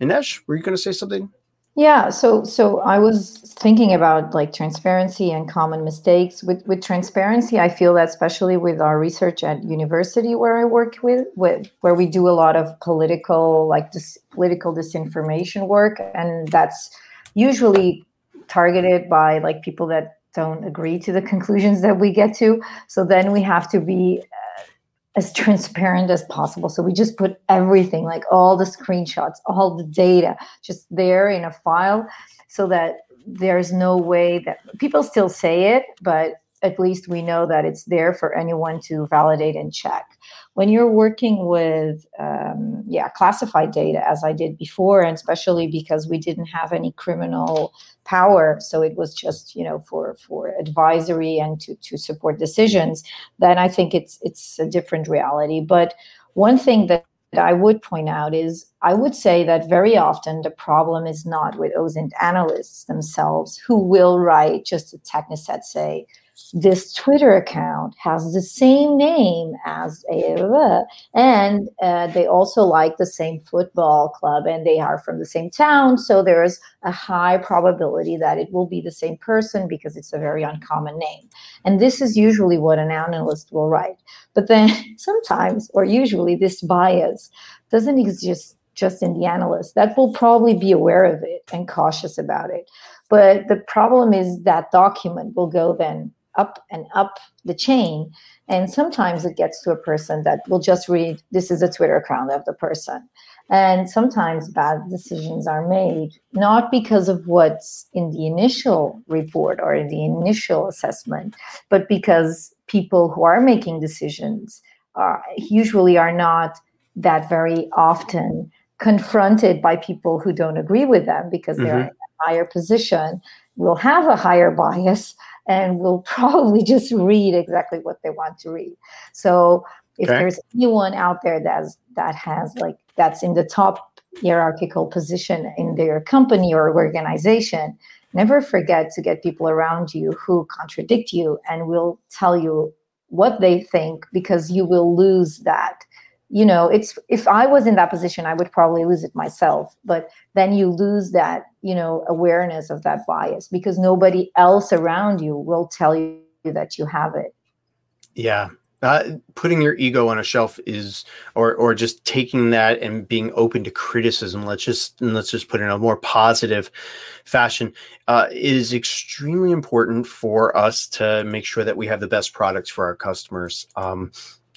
Ines, were you going to say something? Yeah so so i was thinking about like transparency and common mistakes. With with transparency i feel that especially with our research at university where i work with, with where we do a lot of political like this political disinformation work and that's usually targeted by like people that don't agree to the conclusions that we get to so then we have to be uh, as transparent as possible. So we just put everything, like all the screenshots, all the data, just there in a file so that there's no way that people still say it, but at least we know that it's there for anyone to validate and check. When you're working with, um, yeah, classified data, as I did before, and especially because we didn't have any criminal power, so it was just, you know, for for advisory and to to support decisions, then I think it's it's a different reality. But one thing that I would point out is I would say that very often the problem is not with OSINT analysts themselves who will write just a Technisette say this Twitter account has the same name as a, and uh, they also like the same football club and they are from the same town. So there's a high probability that it will be the same person because it's a very uncommon name. And this is usually what an analyst will write. But then sometimes, or usually, this bias doesn't exist just in the analyst. That will probably be aware of it and cautious about it. But the problem is that document will go then up and up the chain. And sometimes it gets to a person that will just read, this is a Twitter account of the person. And sometimes bad decisions are made, not because of what's in the initial report or in the initial assessment, but because people who are making decisions are, usually are not that very often confronted by people who don't agree with them because mm-hmm. they're in a higher position, will have a higher bias and will probably just read exactly what they want to read. So if okay. there's anyone out there that's that has like that's in the top hierarchical position in their company or organization, never forget to get people around you who contradict you and will tell you what they think because you will lose that you know it's if i was in that position i would probably lose it myself but then you lose that you know awareness of that bias because nobody else around you will tell you that you have it. Yeah. Uh, putting your ego on a shelf is or or just taking that and being open to criticism let's just let's just put it in a more positive fashion uh, is extremely important for us to make sure that we have the best products for our customers. Um,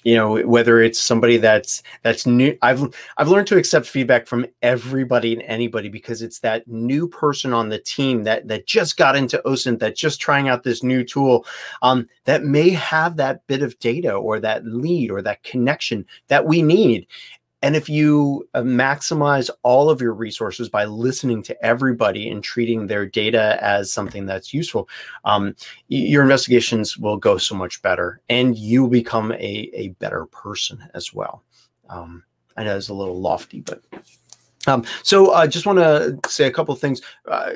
you know whether it's somebody that's that's new i've i've learned to accept feedback from everybody and anybody because it's that new person on the team that that just got into osint that just trying out this new tool um, that may have that bit of data or that lead or that connection that we need and if you uh, maximize all of your resources by listening to everybody and treating their data as something that's useful, um, your investigations will go so much better and you become a, a better person as well. Um, I know it's a little lofty, but um, so I uh, just want to say a couple of things. Uh,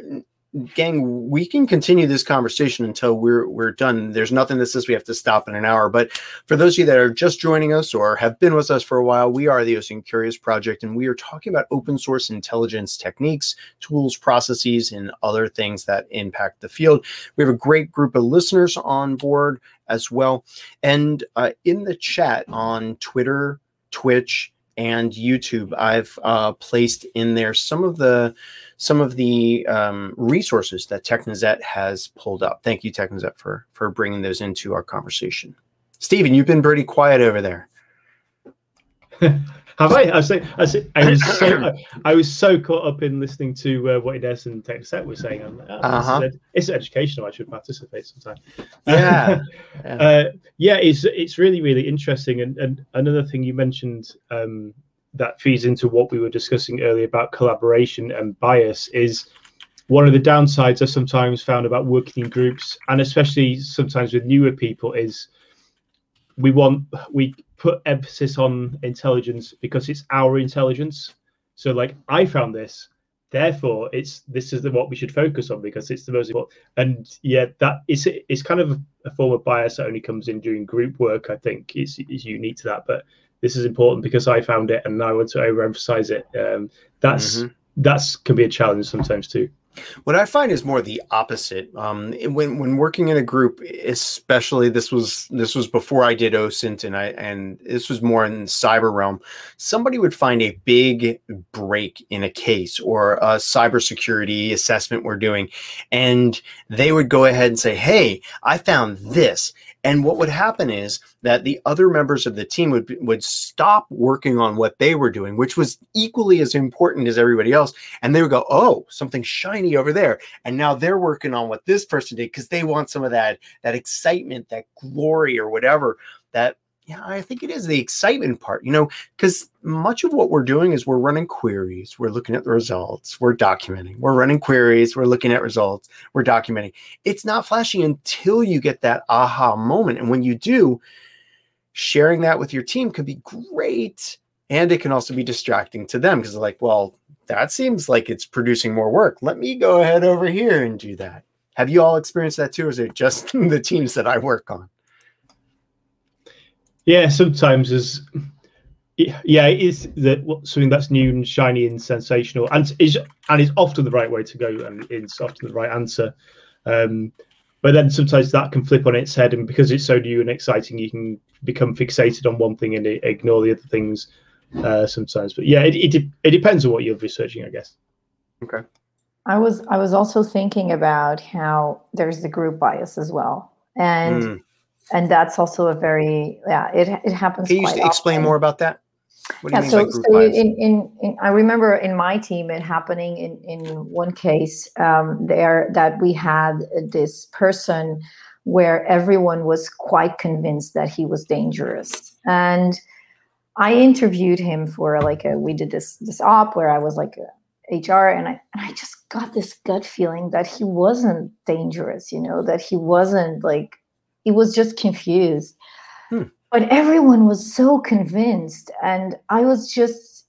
gang, we can continue this conversation until we're we're done. There's nothing that says we have to stop in an hour. But for those of you that are just joining us or have been with us for a while, we are the OSINT Curious Project, and we are talking about open source intelligence techniques, tools, processes, and other things that impact the field. We have a great group of listeners on board as well, and uh, in the chat on Twitter, Twitch, and YouTube, I've uh, placed in there some of the some of the um, resources that Technisette has pulled up. Thank you, Technisette, for for bringing those into our conversation. Steven, you've been pretty quiet over there. Have I? I was, saying, I, was, I was so I, was so caught up in listening to uh, what Ines and Technisette were saying. I'm like, oh, uh-huh. ed- it's educational. I should participate sometime. Yeah, yeah. Uh, yeah. It's it's really really interesting. And and another thing you mentioned um, that feeds into what we were discussing earlier about collaboration and bias is one of the downsides I sometimes found about working in groups and especially sometimes with newer people is we want we put emphasis on intelligence because it's our intelligence. So like I found this, therefore it's this is the, what we should focus on because it's the most important. And yeah, that is it's kind of a form of bias that only comes in during group work. I think it's, it's unique to that, but this is important because I found it and I want to overemphasize it. Um, that's mm-hmm. that's can be a challenge sometimes too. What I find is more the opposite. Um, when when working in a group, especially this was this was before I did OSINT, and I and this was more in cyber realm. Somebody would find a big break in a case or a cybersecurity assessment we're doing, and they would go ahead and say, "Hey, I found this," And what would happen is that the other members of the team would would stop working on what they were doing, which was equally as important as everybody else, and they would go, "Oh, something shiny over there," and now they're working on what this person did because they want some of that that excitement, that glory, or whatever that yeah, I think it is the excitement part, you know, because much of what we're doing is we're running queries, we're looking at the results, we're documenting, we're running queries, we're looking at results, we're documenting. It's not flashing until you get that aha moment. And when you do, sharing that with your team can be great. And it can also be distracting to them because they're like, well, that seems like it's producing more work. Let me go ahead over here and do that. Have you all experienced that too, or is it just the teams that I work on? Yeah, sometimes as yeah, it is that something that's new and shiny and sensational, and is and is often the right way to go, and it's often the right answer. Um, but then sometimes that can flip on its head, and because it's so new and exciting, you can become fixated on one thing and ignore the other things uh, sometimes. But yeah, it, it it depends on what you're researching, I guess. Okay. I was I was also thinking about how there's the group bias as well, and mm. And that's also a very yeah it it happens. Can you explain often. more about that? yeah, so, so in, in, in, I remember in my team it happening in, in one case um, there that we had this person where everyone was quite convinced that he was dangerous. And I interviewed him for like a, we did this this op where I was like HR and I and I just got this gut feeling that he wasn't dangerous, you know, that he wasn't like he was just confused. Hmm. But everyone was so convinced and I was just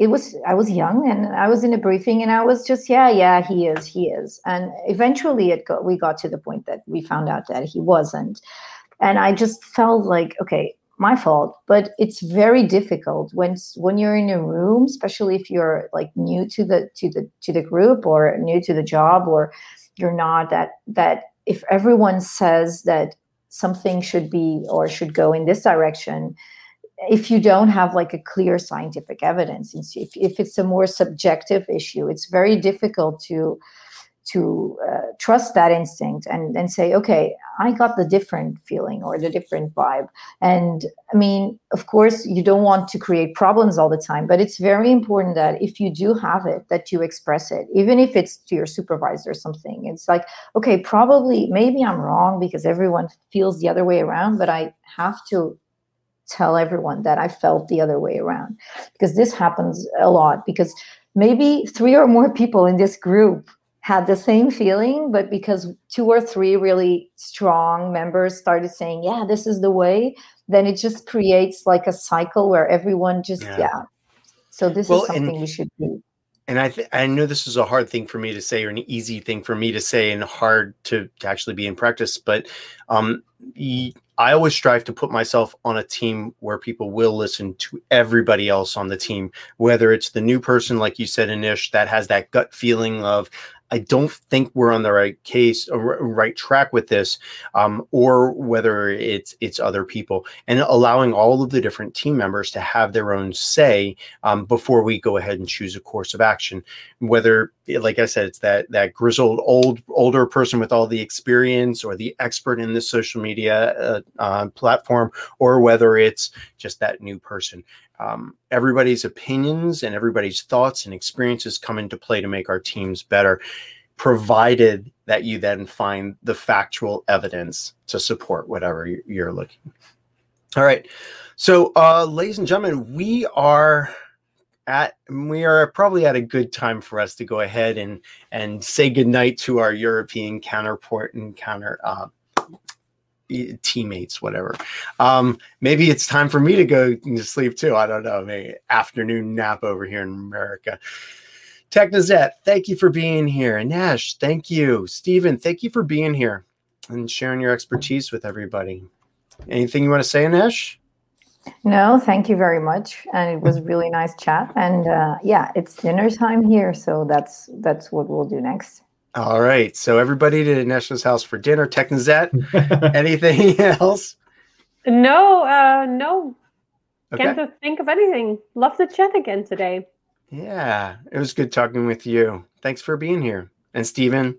it was I was young and I was in a briefing and I was just yeah yeah he is he is and eventually it got we got to the point that we found out that he wasn't and I just felt like okay my fault but it's very difficult when when you're in a room especially if you're like new to the to the to the group or new to the job or you're not that that if everyone says that something should be or should go in this direction if you don't have like a clear scientific evidence if, if it's a more subjective issue it's very difficult to to uh, trust that instinct and and say okay i got the different feeling or the different vibe. And i mean of course you don't want to create problems all the time but it's very important that if you do have it that you express it even if it's to your supervisor or something. It's like okay probably maybe i'm wrong because everyone feels the other way around but i have to tell everyone that i felt the other way around. Because this happens a lot because maybe three or more people in this group had the same feeling, but because two or three really strong members started saying, yeah, this is the way, then it just creates like a cycle where everyone just, yeah. yeah. So this well, is something and, we should do. And I, th- I know this is a hard thing for me to say or an easy thing for me to say and hard to, to actually be in practice, but um, I always strive to put myself on a team where people will listen to everybody else on the team, whether it's the new person, like you said, Ines, that has that gut feeling of, I don't think we're on the right case or right track with this, um, or whether it's it's other people, and allowing all of the different team members to have their own say um, before we go ahead and choose a course of action. Whether, like I said, it's that that grizzled old older person with all the experience, or the expert in this social media uh, uh, platform, or whether it's just that new person um, everybody's opinions and everybody's thoughts and experiences come into play to make our teams better, provided that you then find the factual evidence to support whatever you're looking. All right. So, uh, ladies and gentlemen, we are at we are probably at a good time for us to go ahead and and say goodnight to our European counterpart and counter uh, teammates, whatever. Um, maybe it's time for me to go to sleep too. I don't know. Maybe afternoon nap over here in America. Technisette, thank you for being here. Ines, thank you. Steven, thank you for being here and sharing your expertise with everybody. Anything you want to say, Ines? No, thank you very much, and it was really nice chat. And uh, yeah, it's dinner time here, so that's that's what we'll do next. All right. So everybody to Neshna's house for dinner. Technisette, anything else? No, uh, no. Okay. Can't think of anything. Love to chat again today. Yeah, it was good talking with you. Thanks for being here. And Steven?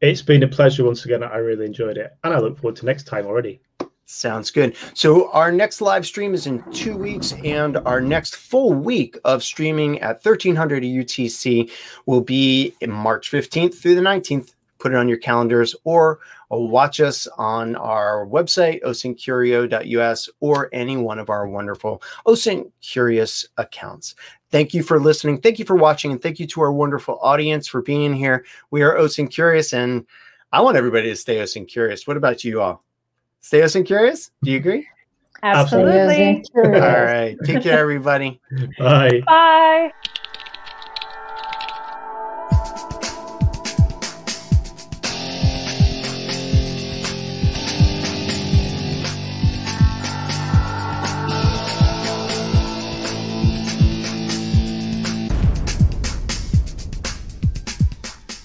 It's been a pleasure once again. I really enjoyed it. And I look forward to next time already. Sounds good. So our next live stream is in two weeks, and our next full week of streaming at 1300 UTC will be March 15th through the 19th. Put it on your calendars or watch us on our website, osintcurio.us, or any one of our wonderful OSINT Curious accounts. Thank you for listening. Thank you for watching. And thank you to our wonderful audience for being here. We are OSINT Curious, and I want everybody to stay OSINT Curious. What about you all? Stay OSINT Curious. Do you agree? Absolutely. All right. Take care, everybody. Bye. Bye.